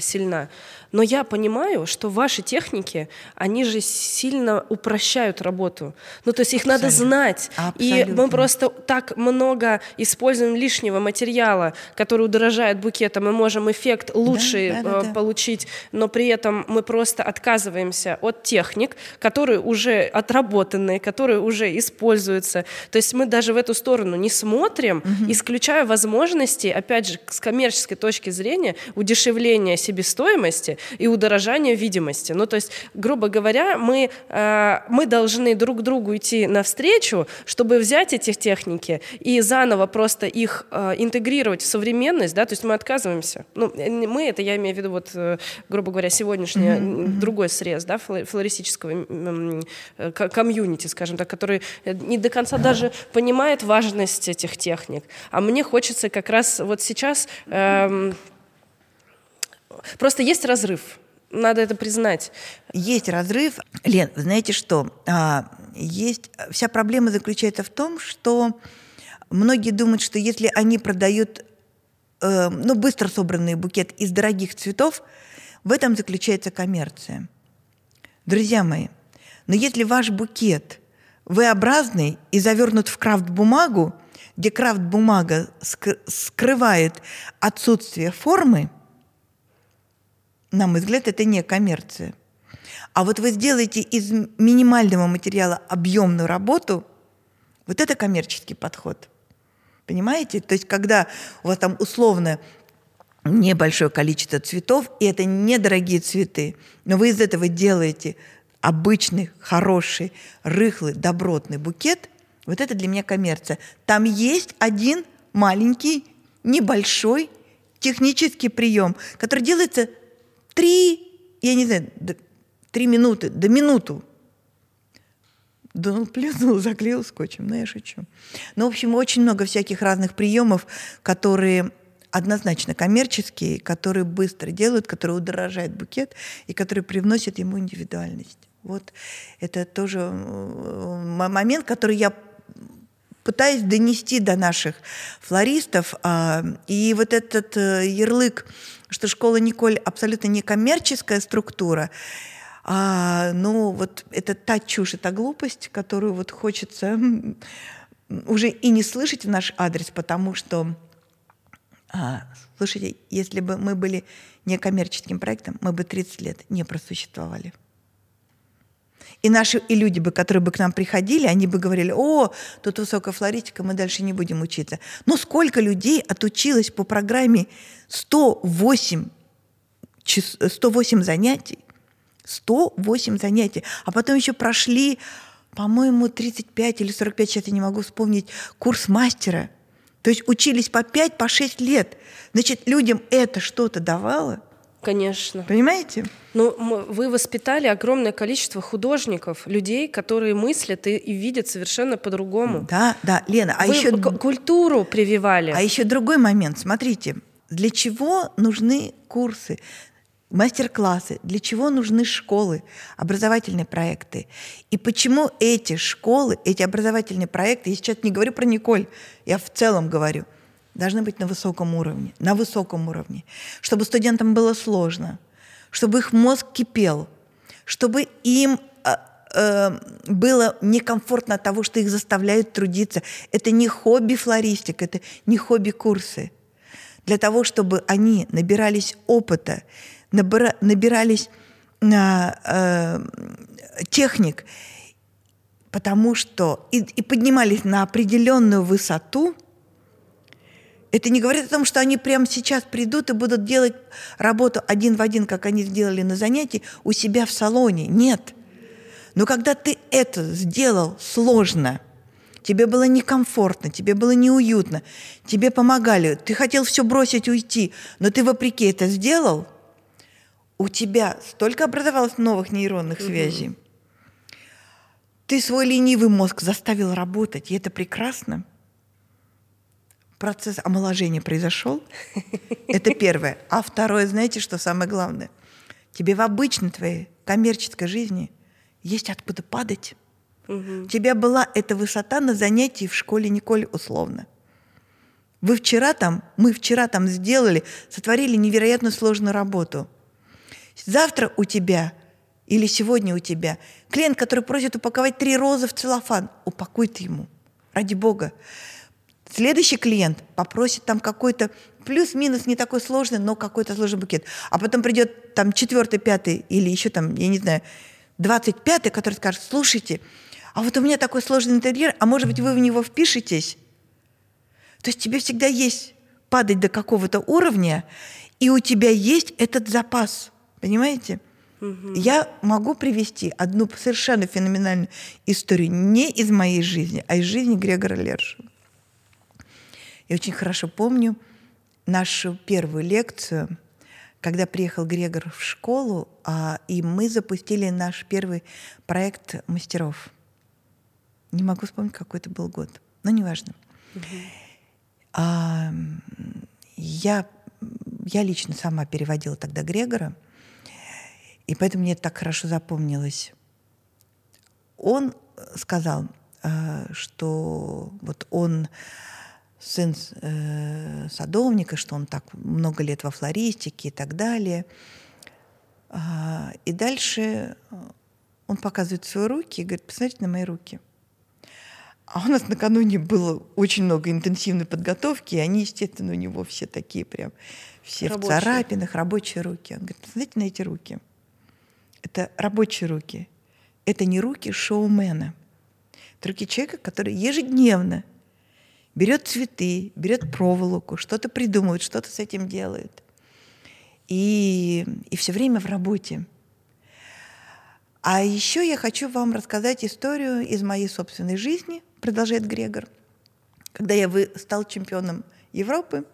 сильна. Но я понимаю, что ваши техники, они же сильно упрощают работу. Ну, то есть их Абсолютно. надо знать. Абсолютно. И мы просто так много используем лишнего материала, который удорожает букетом, мы можем эффект лучший да, да, да, да. получить, но при этом мы просто отказываемся от техник, которые уже отработанные, которые уже используются. То есть мы даже в эту сторону не смотрим, угу. исключая возможности, опять же, с коммерческой точки зрения, удешевления себестоимости и удорожание видимости. Ну, то есть, грубо говоря, мы, э, мы должны друг другу идти навстречу, чтобы взять эти техники и заново просто их э, интегрировать в современность, да, то есть мы отказываемся. Ну, мы, это я имею в виду, вот, э, грубо говоря, сегодняшний mm-hmm. другой срез, да, флористического э, комьюнити, скажем так, который не до конца даже понимает важность этих техник. А мне хочется как раз вот сейчас... Э, Просто есть разрыв. Надо это признать. Есть разрыв. Лен, знаете что? А, есть... Вся проблема заключается в том, что многие думают, что если они продают э, ну, быстро собранный букет из дорогих цветов, в этом заключается коммерция. Друзья мои, но если ваш букет V-образный и завернут в крафт-бумагу, где крафт-бумага скрывает отсутствие формы – на мой взгляд, это не коммерция. А вот вы сделаете из минимального материала объемную работу, вот это коммерческий подход. Понимаете? То есть когда у вас там условно небольшое количество цветов, и это недорогие цветы, но вы из этого делаете обычный, хороший, рыхлый, добротный букет, вот это для меня коммерция. Там есть один маленький, небольшой технический прием, который делается три, я не знаю, три минуты, до минуту. Да он плюнул, заклеил скотчем, ну я шучу. Ну, в общем, очень много всяких разных приемов, которые однозначно коммерческие, которые быстро делают, которые удорожают букет и которые привносят ему индивидуальность. Вот это тоже э, момент, который я пытаюсь донести до наших флористов. А, и вот этот э, ярлык что школа Николь абсолютно не коммерческая структура, а, ну вот это та чушь, это глупость, которую вот хочется уже и не слышать в наш адрес, потому что, а, слушайте, если бы мы были некоммерческим проектом, мы бы 30 лет не просуществовали. И наши и люди, бы, которые бы к нам приходили, они бы говорили, о, тут высокая флористика, мы дальше не будем учиться. Но сколько людей отучилось по программе 108, 108 занятий? 108 занятий. А потом еще прошли, по-моему, 35 или 45, сейчас я не могу вспомнить, курс мастера. То есть учились по 5, по 6 лет. Значит, людям это что-то давало. Конечно. Понимаете? Ну, вы воспитали огромное количество художников, людей, которые мыслят и, и видят совершенно по-другому. Да, да, Лена. А вы еще культуру прививали. А еще другой момент. Смотрите, для чего нужны курсы? мастер-классы, для чего нужны школы, образовательные проекты. И почему эти школы, эти образовательные проекты, я сейчас не говорю про Николь, я в целом говорю, должны быть на высоком уровне, на высоком уровне, чтобы студентам было сложно, чтобы их мозг кипел, чтобы им э, э, было некомфортно от того, что их заставляют трудиться. Это не хобби флористик, это не хобби курсы. Для того, чтобы они набирались опыта, набира, набирались э, техник, потому что и, и поднимались на определенную высоту – это не говорит о том, что они прямо сейчас придут и будут делать работу один в один, как они сделали на занятии, у себя в салоне. Нет. Но когда ты это сделал сложно, тебе было некомфортно, тебе было неуютно, тебе помогали, ты хотел все бросить, уйти, но ты вопреки это сделал, у тебя столько образовалось новых нейронных связей. Ты свой ленивый мозг заставил работать, и это прекрасно процесс омоложения произошел. Это первое. А второе, знаете, что самое главное? Тебе в обычной твоей коммерческой жизни есть откуда падать. Угу. У тебя была эта высота на занятии в школе Николь условно. Вы вчера там, мы вчера там сделали, сотворили невероятно сложную работу. Завтра у тебя или сегодня у тебя клиент, который просит упаковать три розы в целлофан, упакуй ты ему, ради бога. Следующий клиент попросит там какой-то плюс-минус не такой сложный, но какой-то сложный букет. А потом придет там четвертый, пятый или еще там, я не знаю, двадцать пятый, который скажет, слушайте, а вот у меня такой сложный интерьер, а может быть вы в него впишетесь? То есть тебе всегда есть падать до какого-то уровня, и у тебя есть этот запас, понимаете? Угу. Я могу привести одну совершенно феноменальную историю не из моей жизни, а из жизни Грегора Лершина. Я очень хорошо помню нашу первую лекцию, когда приехал Грегор в школу, а, и мы запустили наш первый проект мастеров. Не могу вспомнить, какой это был год, но неважно. Угу. А, я, я лично сама переводила тогда Грегора, и поэтому мне это так хорошо запомнилось. Он сказал, а, что вот он сын э, садовника, что он так много лет во флористике и так далее. А, и дальше э, он показывает свои руки и говорит, посмотрите на мои руки. А у нас накануне было очень много интенсивной подготовки, и они, естественно, у него все такие прям, все рабочие. в царапинах, рабочие руки. Он говорит, посмотрите на эти руки. Это рабочие руки. Это не руки шоумена. Это руки человека, который ежедневно берет цветы, берет проволоку, что-то придумывает, что-то с этим делает. И, и все время в работе. А еще я хочу вам рассказать историю из моей собственной жизни, продолжает Грегор. Когда я стал чемпионом Европы,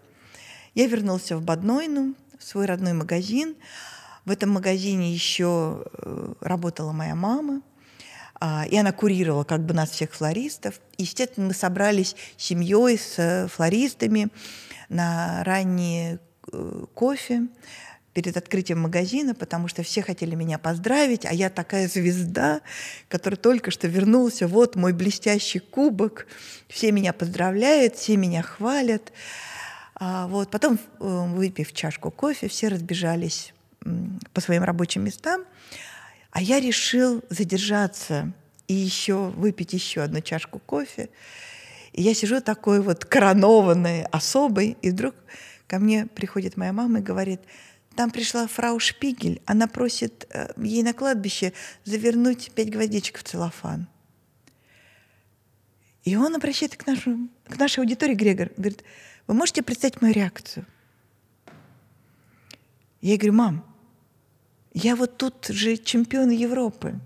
я вернулся в Баднойну, в свой родной магазин. В этом магазине еще э, работала моя мама. А, и она курировала как бы нас всех флористов. Естественно, мы собрались семьей с э, флористами на ранний э, кофе перед открытием магазина, потому что все хотели меня поздравить, а я такая звезда, которая только что вернулся, вот мой блестящий кубок, все меня поздравляют, все меня хвалят. А вот. Потом, э, выпив чашку кофе, все разбежались по своим рабочим местам, а я решил задержаться и еще выпить еще одну чашку кофе. И я сижу такой вот коронованной особой, и вдруг ко мне приходит моя мама и говорит, там пришла фрау Шпигель, она просит э, ей на кладбище завернуть пять гвоздичек в целлофан. И он обращается к, нашему, к нашей аудитории, Грегор, говорит, вы можете представить мою реакцию? Я говорю, мам, я вот тут же чемпион Европы.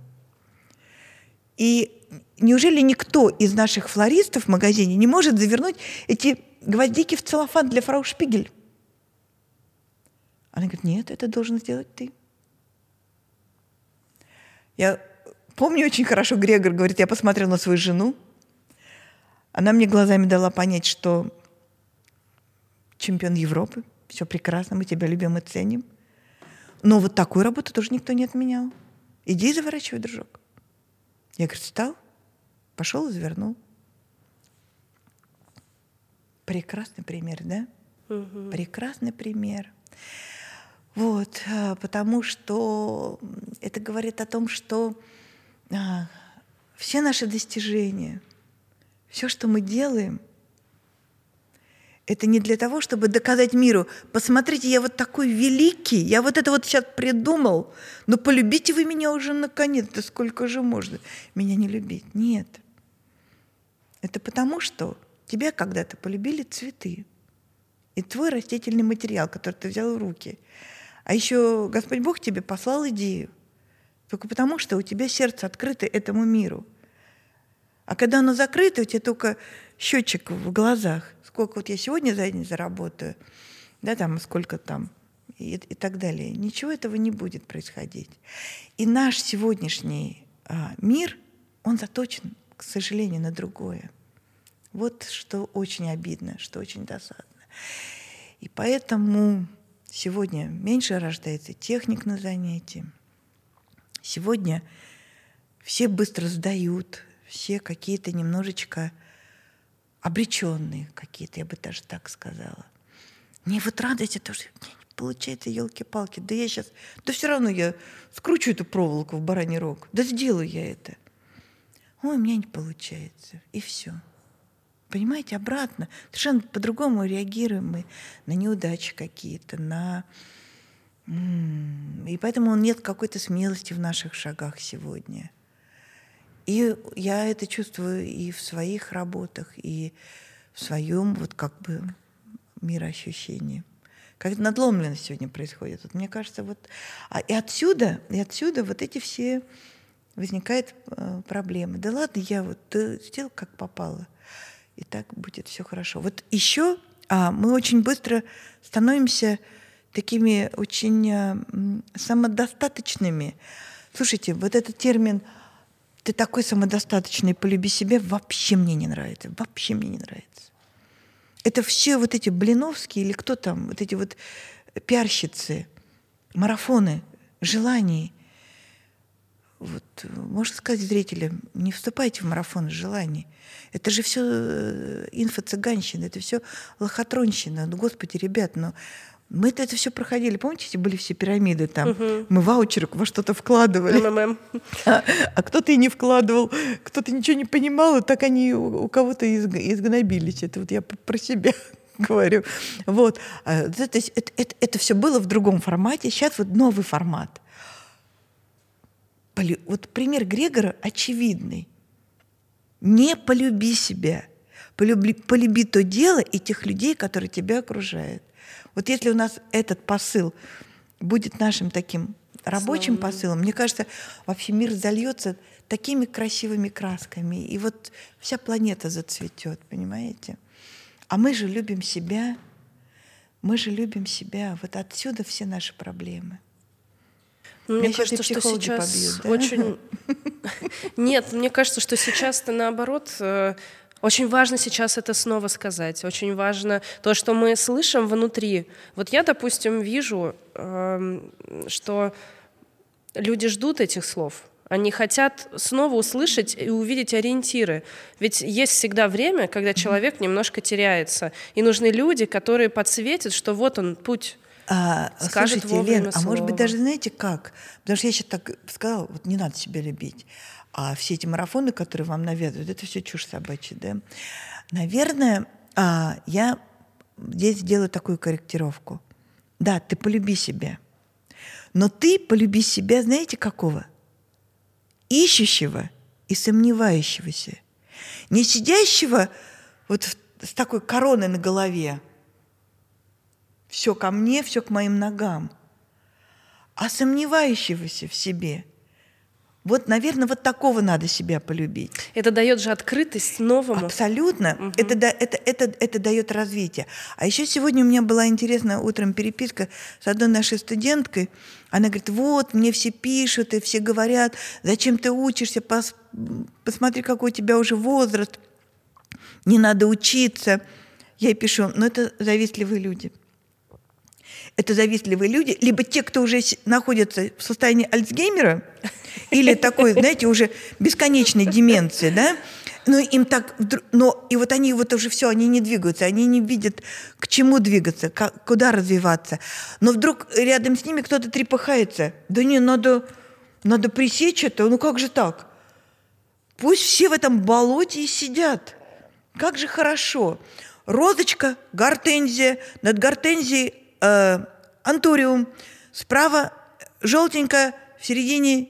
И неужели никто из наших флористов в магазине не может завернуть эти гвоздики в целлофан для фрау Шпигель? Она говорит, нет, это должен сделать ты. Я помню очень хорошо, Грегор говорит, я посмотрел на свою жену, она мне глазами дала понять, что чемпион Европы, все прекрасно, мы тебя любим и ценим. Но вот такую работу тоже никто не отменял. Иди и заворачивай, дружок. Я, говорю, встал, пошел и завернул. Прекрасный пример, да? Угу. Прекрасный пример. Вот, а, потому что это говорит о том, что а, все наши достижения, все, что мы делаем, это не для того, чтобы доказать миру, посмотрите, я вот такой великий, я вот это вот сейчас придумал, но полюбите вы меня уже наконец-то, сколько же можно меня не любить. Нет. Это потому, что тебя когда-то полюбили цветы и твой растительный материал, который ты взял в руки. А еще Господь Бог тебе послал идею, только потому, что у тебя сердце открыто этому миру. А когда оно закрыто, у тебя только счетчик в глазах. Сколько вот я сегодня за день заработаю, да, там, сколько там, и, и так далее. Ничего этого не будет происходить. И наш сегодняшний а, мир, он заточен, к сожалению, на другое. Вот что очень обидно, что очень досадно. И поэтому сегодня меньше рождается техник на занятии. Сегодня все быстро сдают, все какие-то немножечко обреченные какие-то, я бы даже так сказала. Мне вот радость, это что получается, елки-палки, да я сейчас, да все равно я скручу эту проволоку в бараний рог, да сделаю я это. Ой, у меня не получается, и все. Понимаете, обратно. Совершенно по-другому реагируем мы на неудачи какие-то, на... И поэтому нет какой-то смелости в наших шагах сегодня. И я это чувствую и в своих работах, и в своем вот как бы мироощущении. Как надломленность сегодня происходит. Вот мне кажется, вот... А, и отсюда, и отсюда вот эти все возникают э, проблемы. Да ладно, я вот да, сделал как попало, и так будет все хорошо. Вот еще а, мы очень быстро становимся такими очень а, самодостаточными. Слушайте, вот этот термин ты такой самодостаточный, полюби себя, вообще мне не нравится. Вообще мне не нравится. Это все вот эти Блиновские или кто там, вот эти вот пиарщицы, марафоны желаний. Вот, можно сказать зрителям, не вступайте в марафон желаний. Это же все э, инфо-цыганщина, это все лохотронщина. Ну, господи, ребят, ну мы это, это все проходили. Помните, эти были все пирамиды там? Угу. Мы ваучеры во что-то вкладывали. МММ. А, а кто-то и не вкладывал, кто-то ничего не понимал, и так они у, у кого-то изг, изгнобились. Это вот я про себя говорю. Вот. А, это, это, это, это все было в другом формате. Сейчас вот новый формат. Вот пример Грегора очевидный. Не полюби себя. Полюби, полюби то дело и тех людей, которые тебя окружают. Вот если у нас этот посыл будет нашим таким рабочим Слава. посылом, мне кажется, вообще мир зальется такими красивыми красками, и вот вся планета зацветет, понимаете? А мы же любим себя, мы же любим себя. Вот отсюда все наши проблемы. Ну, мне кажется, что сейчас побьют, да? очень... Нет, мне кажется, что сейчас-то наоборот э, очень важно сейчас это снова сказать. Очень важно то, что мы слышим внутри. Вот я, допустим, вижу, эм, что люди ждут этих слов. Они хотят снова услышать и увидеть ориентиры. Ведь есть всегда время, когда человек немножко теряется. И нужны люди, которые подсветят, что вот он путь. А, скажет слушайте, Лен, а может быть даже знаете как? Потому что я сейчас так сказала, вот не надо себя любить. А все эти марафоны, которые вам навязывают, это все чушь собачья, да? Наверное, а, я здесь сделаю такую корректировку. Да, ты полюби себя. Но ты полюби себя, знаете, какого? Ищущего и сомневающегося. Не сидящего вот с такой короной на голове. Все ко мне, все к моим ногам. А сомневающегося в себе – Вот, наверное, вот такого надо себя полюбить. Это дает же открытость новому. Абсолютно. Угу. Это, это, это, это дает развитие. А еще сегодня у меня была интересная утром переписка с одной нашей студенткой. Она говорит, вот, мне все пишут и все говорят, зачем ты учишься, пос, посмотри, какой у тебя уже возраст, не надо учиться. Я ей пишу, ну это завистливые люди это завистливые люди, либо те, кто уже находятся в состоянии Альцгеймера, или такой, знаете, уже бесконечной деменции, да, но им так, но и вот они вот уже все, они не двигаются, они не видят, к чему двигаться, как, куда развиваться. Но вдруг рядом с ними кто-то трепыхается. Да не, надо, надо пресечь это, ну как же так? Пусть все в этом болоте и сидят. Как же хорошо. Розочка, гортензия, над гортензией э, антуриум, справа желтенькая, в середине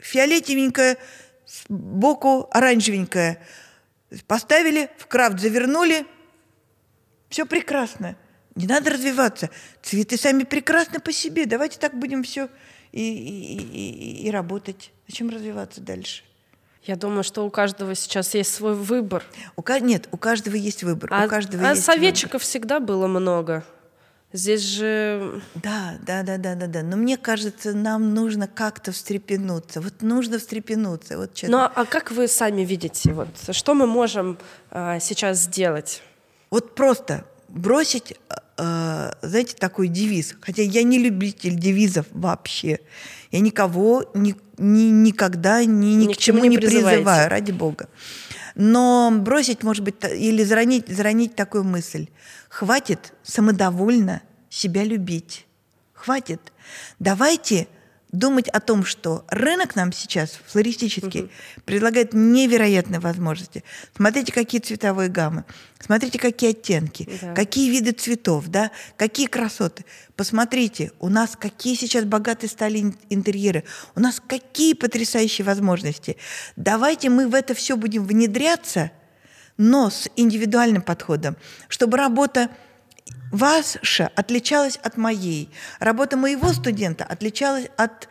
фиолетовенькая, сбоку оранжевенькая. Поставили, в крафт завернули, все прекрасно. Не надо развиваться. Цветы сами прекрасны по себе. Давайте так будем все и, и, и, и работать. Зачем развиваться дальше? Я думаю, что у каждого сейчас есть свой выбор. У, нет, у каждого есть выбор. А, у каждого а есть советчиков выбор. всегда было много. Здесь же... Да, да, да, да, да, да. Но мне кажется, нам нужно как-то встрепенуться. Вот нужно встрепенуться. Вот честно. Ну, а как вы сами видите? Вот, что мы можем а, сейчас сделать? Вот просто бросить, а, знаете, такой девиз. Хотя я не любитель девизов вообще. Я никого ни, ни, никогда ни, ни, ни к чему не призываю, ради бога. Но бросить, может быть, или заронить, заронить такую мысль – Хватит самодовольно себя любить. Хватит. Давайте думать о том, что рынок нам сейчас флористический угу. предлагает невероятные возможности. Смотрите, какие цветовые гаммы, смотрите, какие оттенки, да. какие виды цветов, да, какие красоты. Посмотрите, у нас какие сейчас богатые стали интерьеры, у нас какие потрясающие возможности. Давайте мы в это все будем внедряться – но с индивидуальным подходом, чтобы работа ваша отличалась от моей, работа моего студента отличалась от,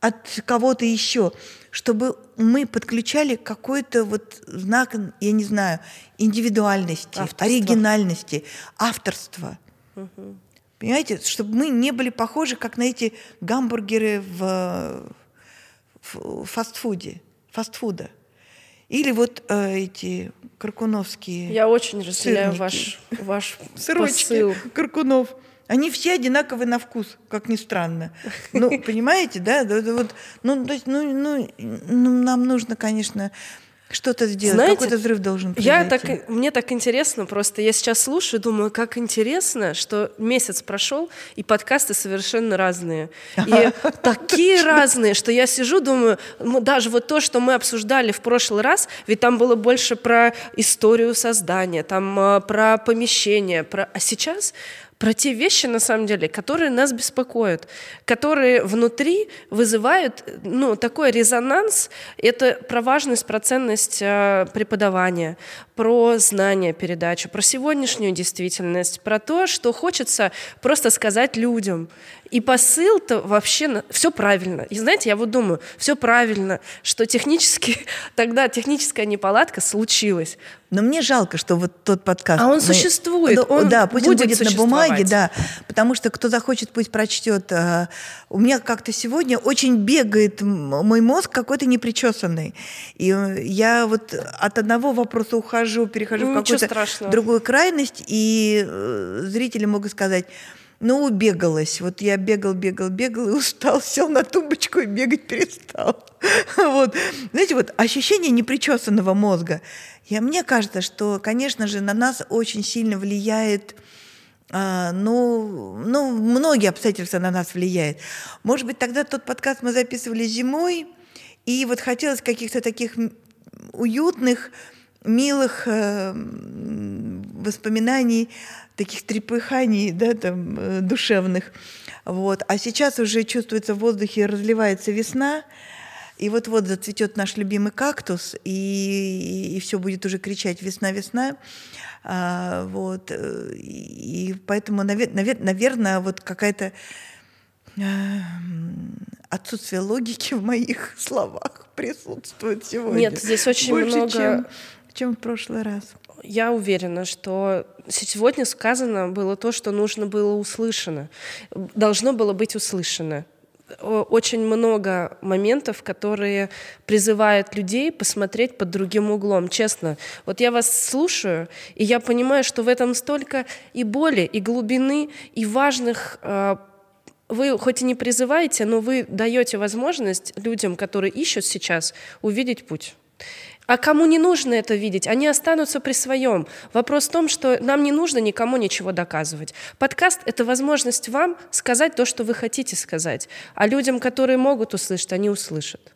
от кого-то еще, чтобы мы подключали какой-то вот знак, я не знаю, индивидуальности, авторства. оригинальности, авторства. Угу. Понимаете, чтобы мы не были похожи, как на эти гамбургеры в, в фастфуде, фастфуда. Или вот э, эти каркуновские Я очень разделяю ваш, ваш Сырочки посыл. Каркунов. Они все одинаковые на вкус, как ни странно. Ну, понимаете, да? Вот, ну, то есть, ну, ну, ну, нам нужно, конечно, что-то сделать, Знаете, какой-то взрыв должен произойти. Я так, мне так интересно просто, я сейчас слушаю, думаю, как интересно, что месяц прошел, и подкасты совершенно разные. И такие разные, что я сижу, думаю, даже вот то, что мы обсуждали в прошлый раз, ведь там было больше про историю создания, там а, про помещение, про... а сейчас про те вещи, на самом деле, которые нас беспокоят, которые внутри вызывают ну, такой резонанс. Это про важность, про ценность э, преподавания, про знания передачу, про сегодняшнюю действительность, про то, что хочется просто сказать людям. И посыл-то вообще все правильно. И знаете, я вот думаю, все правильно, что технически тогда техническая неполадка случилась. Но мне жалко, что вот тот подкаст. А он мы... существует. Ну, он да, пусть будет он будет на бумаге, да. Потому что кто захочет, пусть прочтет. А, у меня как-то сегодня очень бегает мой мозг какой-то непричесанный. И э, я вот от одного вопроса ухожу, перехожу ну, в какую-то другую крайность, и э, зрители могут сказать ну, убегалась. Вот я бегал, бегал, бегал и устал, сел на тумбочку и бегать перестал. Вот. Знаете, вот ощущение непричесанного мозга. Я, мне кажется, что, конечно же, на нас очень сильно влияет а, ну, ну, многие обстоятельства на нас влияют. Может быть, тогда тот подкаст мы записывали зимой, и вот хотелось каких-то таких уютных, милых э, воспоминаний таких трепыханий, да, там, э, душевных. Вот. А сейчас уже чувствуется в воздухе, разливается весна, и вот-вот зацветет наш любимый кактус, и, и, и все будет уже кричать «весна, весна». А, вот. Э, и поэтому, навер, навер, наверное, вот какая-то отсутствие логики в моих словах присутствует сегодня. Нет, здесь очень Больше, много... чем, чем в прошлый раз. Я уверена, что сегодня сказано было то, что нужно было услышано, должно было быть услышано очень много моментов, которые призывают людей посмотреть под другим углом. Честно, вот я вас слушаю, и я понимаю, что в этом столько и боли, и глубины, и важных а, вы хоть и не призываете, но вы даете возможность людям, которые ищут сейчас, увидеть путь. А кому не нужно это видеть, они останутся при своем. Вопрос в том, что нам не нужно никому ничего доказывать. Подкаст — это возможность вам сказать то, что вы хотите сказать. А людям, которые могут услышать, они услышат.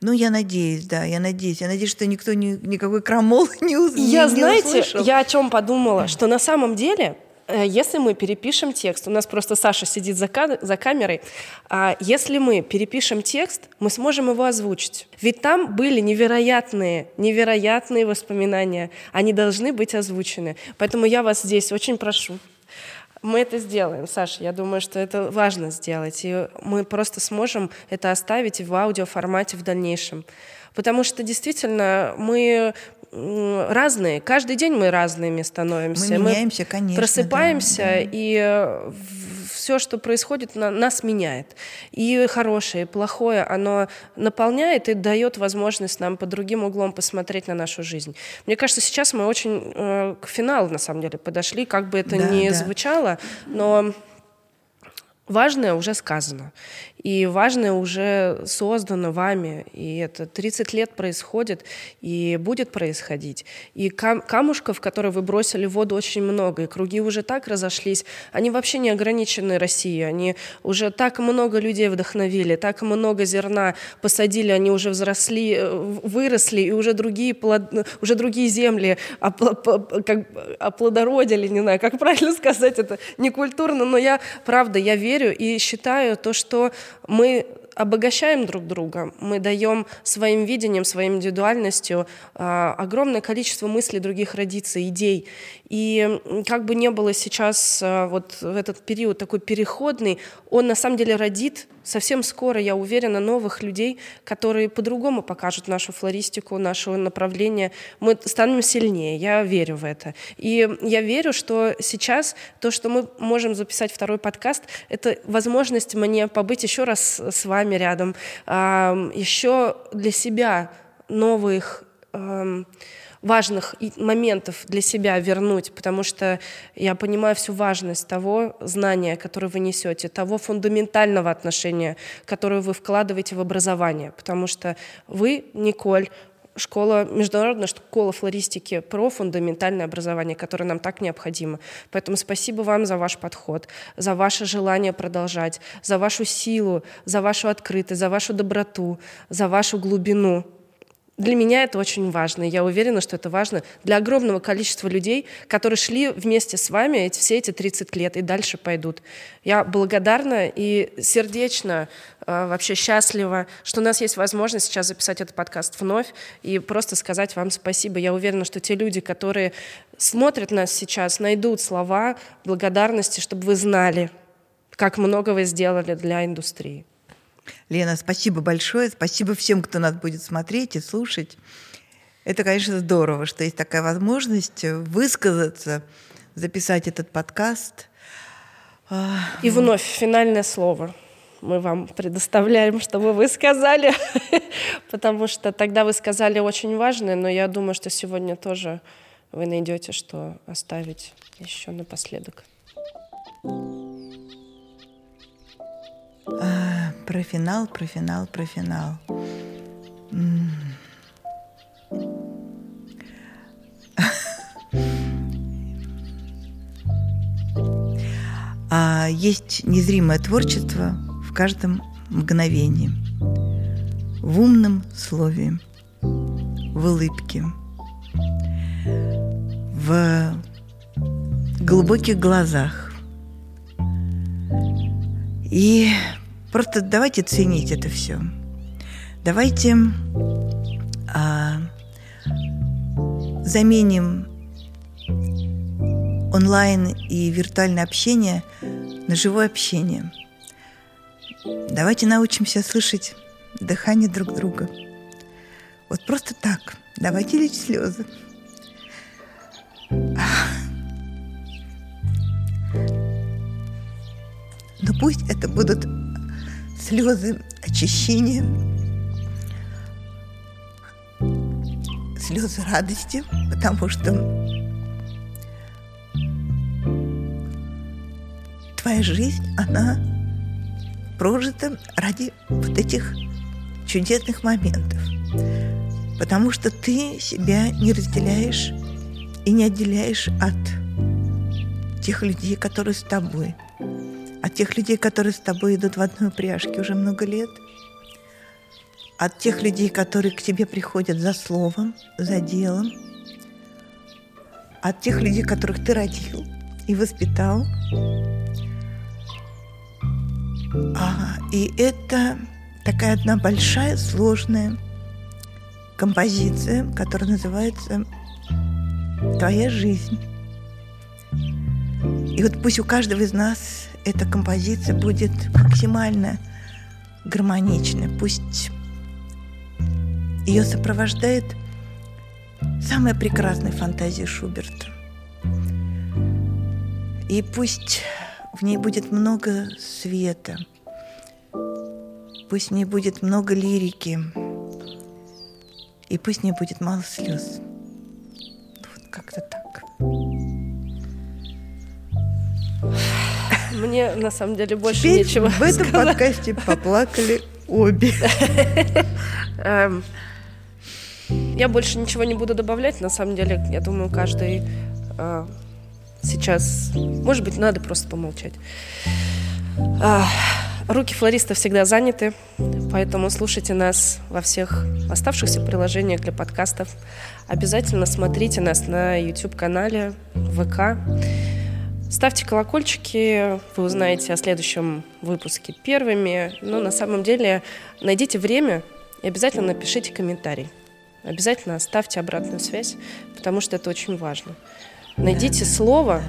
Ну, я надеюсь, да, я надеюсь. Я надеюсь, что никто ни, никакой крамол не, уз... я, не, не знаете, услышал. Я о чем подумала, что на самом деле если мы перепишем текст, у нас просто Саша сидит за, за камерой, а если мы перепишем текст, мы сможем его озвучить. Ведь там были невероятные, невероятные воспоминания, они должны быть озвучены. Поэтому я вас здесь очень прошу, мы это сделаем, Саша. Я думаю, что это важно сделать. И мы просто сможем это оставить в аудиоформате в дальнейшем. Потому что действительно мы разные. Каждый день мы разными становимся. Мы меняемся, мы конечно. Просыпаемся, да, да. и э, все, что происходит, на, нас меняет. И хорошее, и плохое, оно наполняет и дает возможность нам по другим углом посмотреть на нашу жизнь. Мне кажется, сейчас мы очень э, к финалу, на самом деле, подошли, как бы это да, ни да. звучало, но важное уже сказано. И важное уже создано вами, и это 30 лет происходит, и будет происходить. И кам камушков, которые вы бросили в воду, очень много, и круги уже так разошлись, они вообще не ограничены Россией, они уже так много людей вдохновили, так много зерна посадили, они уже взросли, э, выросли, и уже другие, плод... уже другие земли как оплодородили, не знаю, как правильно сказать это, не культурно, но я, правда, я верю и считаю то, что мы обогащаем друг друга, мы даем своим видением, своей индивидуальностью э, огромное количество мыслей других родиться, идей. И как бы не было сейчас э, вот в этот период такой переходный, он на самом деле родит совсем скоро, я уверена, новых людей, которые по-другому покажут нашу флористику, наше направление. Мы станем сильнее, я верю в это. И я верю, что сейчас то, что мы можем записать второй подкаст, это возможность мне побыть еще раз с вами рядом, еще для себя новых важных моментов для себя вернуть, потому что я понимаю всю важность того знания, которое вы несете, того фундаментального отношения, которое вы вкладываете в образование, потому что вы, Николь, школа, международная школа флористики про фундаментальное образование, которое нам так необходимо. Поэтому спасибо вам за ваш подход, за ваше желание продолжать, за вашу силу, за вашу открытость, за вашу доброту, за вашу глубину. Для меня это очень важно. Я уверена, что это важно для огромного количества людей, которые шли вместе с вами эти, все эти 30 лет и дальше пойдут. Я благодарна и сердечно э, вообще счастлива, что у нас есть возможность сейчас записать этот подкаст вновь и просто сказать вам спасибо. Я уверена, что те люди, которые смотрят нас сейчас, найдут слова благодарности, чтобы вы знали, как много вы сделали для индустрии. Лена, спасибо большое. Спасибо всем, кто нас будет смотреть и слушать. Это, конечно, здорово, что есть такая возможность высказаться, записать этот подкаст. И вновь финальное слово мы вам предоставляем, чтобы вы сказали, потому что тогда вы сказали очень важное, но я думаю, что сегодня тоже вы найдете, что оставить еще напоследок. А, про финал, про финал, про финал. А есть незримое творчество в каждом мгновении, в умном слове, в улыбке, в глубоких глазах. И Просто давайте ценить это все. Давайте а, заменим онлайн и виртуальное общение на живое общение. Давайте научимся слышать дыхание друг друга. Вот просто так. Давайте лить слезы. Но пусть это будут слезы очищения, слезы радости, потому что твоя жизнь, она прожита ради вот этих чудесных моментов. Потому что ты себя не разделяешь и не отделяешь от тех людей, которые с тобой. От тех людей, которые с тобой идут в одной упряжке уже много лет. От тех людей, которые к тебе приходят за словом, за делом. От тех людей, которых ты родил и воспитал. А, и это такая одна большая, сложная композиция, которая называется «Твоя жизнь». И вот пусть у каждого из нас эта композиция будет максимально гармоничной, пусть ее сопровождает самая прекрасная фантазия Шуберта. И пусть в ней будет много света, пусть в ней будет много лирики, и пусть в ней будет мало слез. Вот как-то так. Мне на самом деле больше Теперь нечего в этом сказать. подкасте поплакали обе. Эм, Я больше ничего не буду добавлять. На самом деле, я думаю, каждый э, сейчас... Может быть, надо просто помолчать. А, Руки флориста всегда заняты, поэтому слушайте нас во всех оставшихся приложениях для подкастов. Обязательно смотрите нас на YouTube-канале, ВК. Ставьте колокольчики, вы узнаете о следующем выпуске первыми. Но на самом деле найдите время и обязательно напишите комментарий. Обязательно оставьте обратную связь, потому что это очень важно. Найдите слово,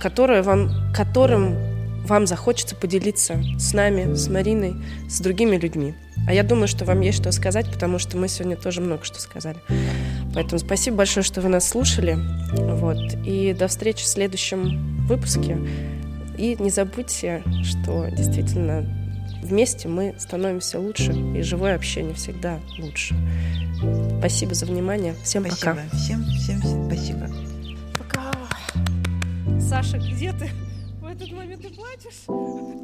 которое вам, которым вам захочется поделиться с нами, с Мариной, с другими людьми. А я думаю, что вам есть что сказать, потому что мы сегодня тоже много что сказали. Поэтому спасибо большое, что вы нас слушали. Вот. И до встречи в следующем выпуске. И не забудьте, что действительно вместе мы становимся лучше, и живое общение всегда лучше. Спасибо за внимание. Всем Спасибо. пока. Всем, всем, всем спасибо. Пока. Саша, где ты? В этот момент ты плачешь?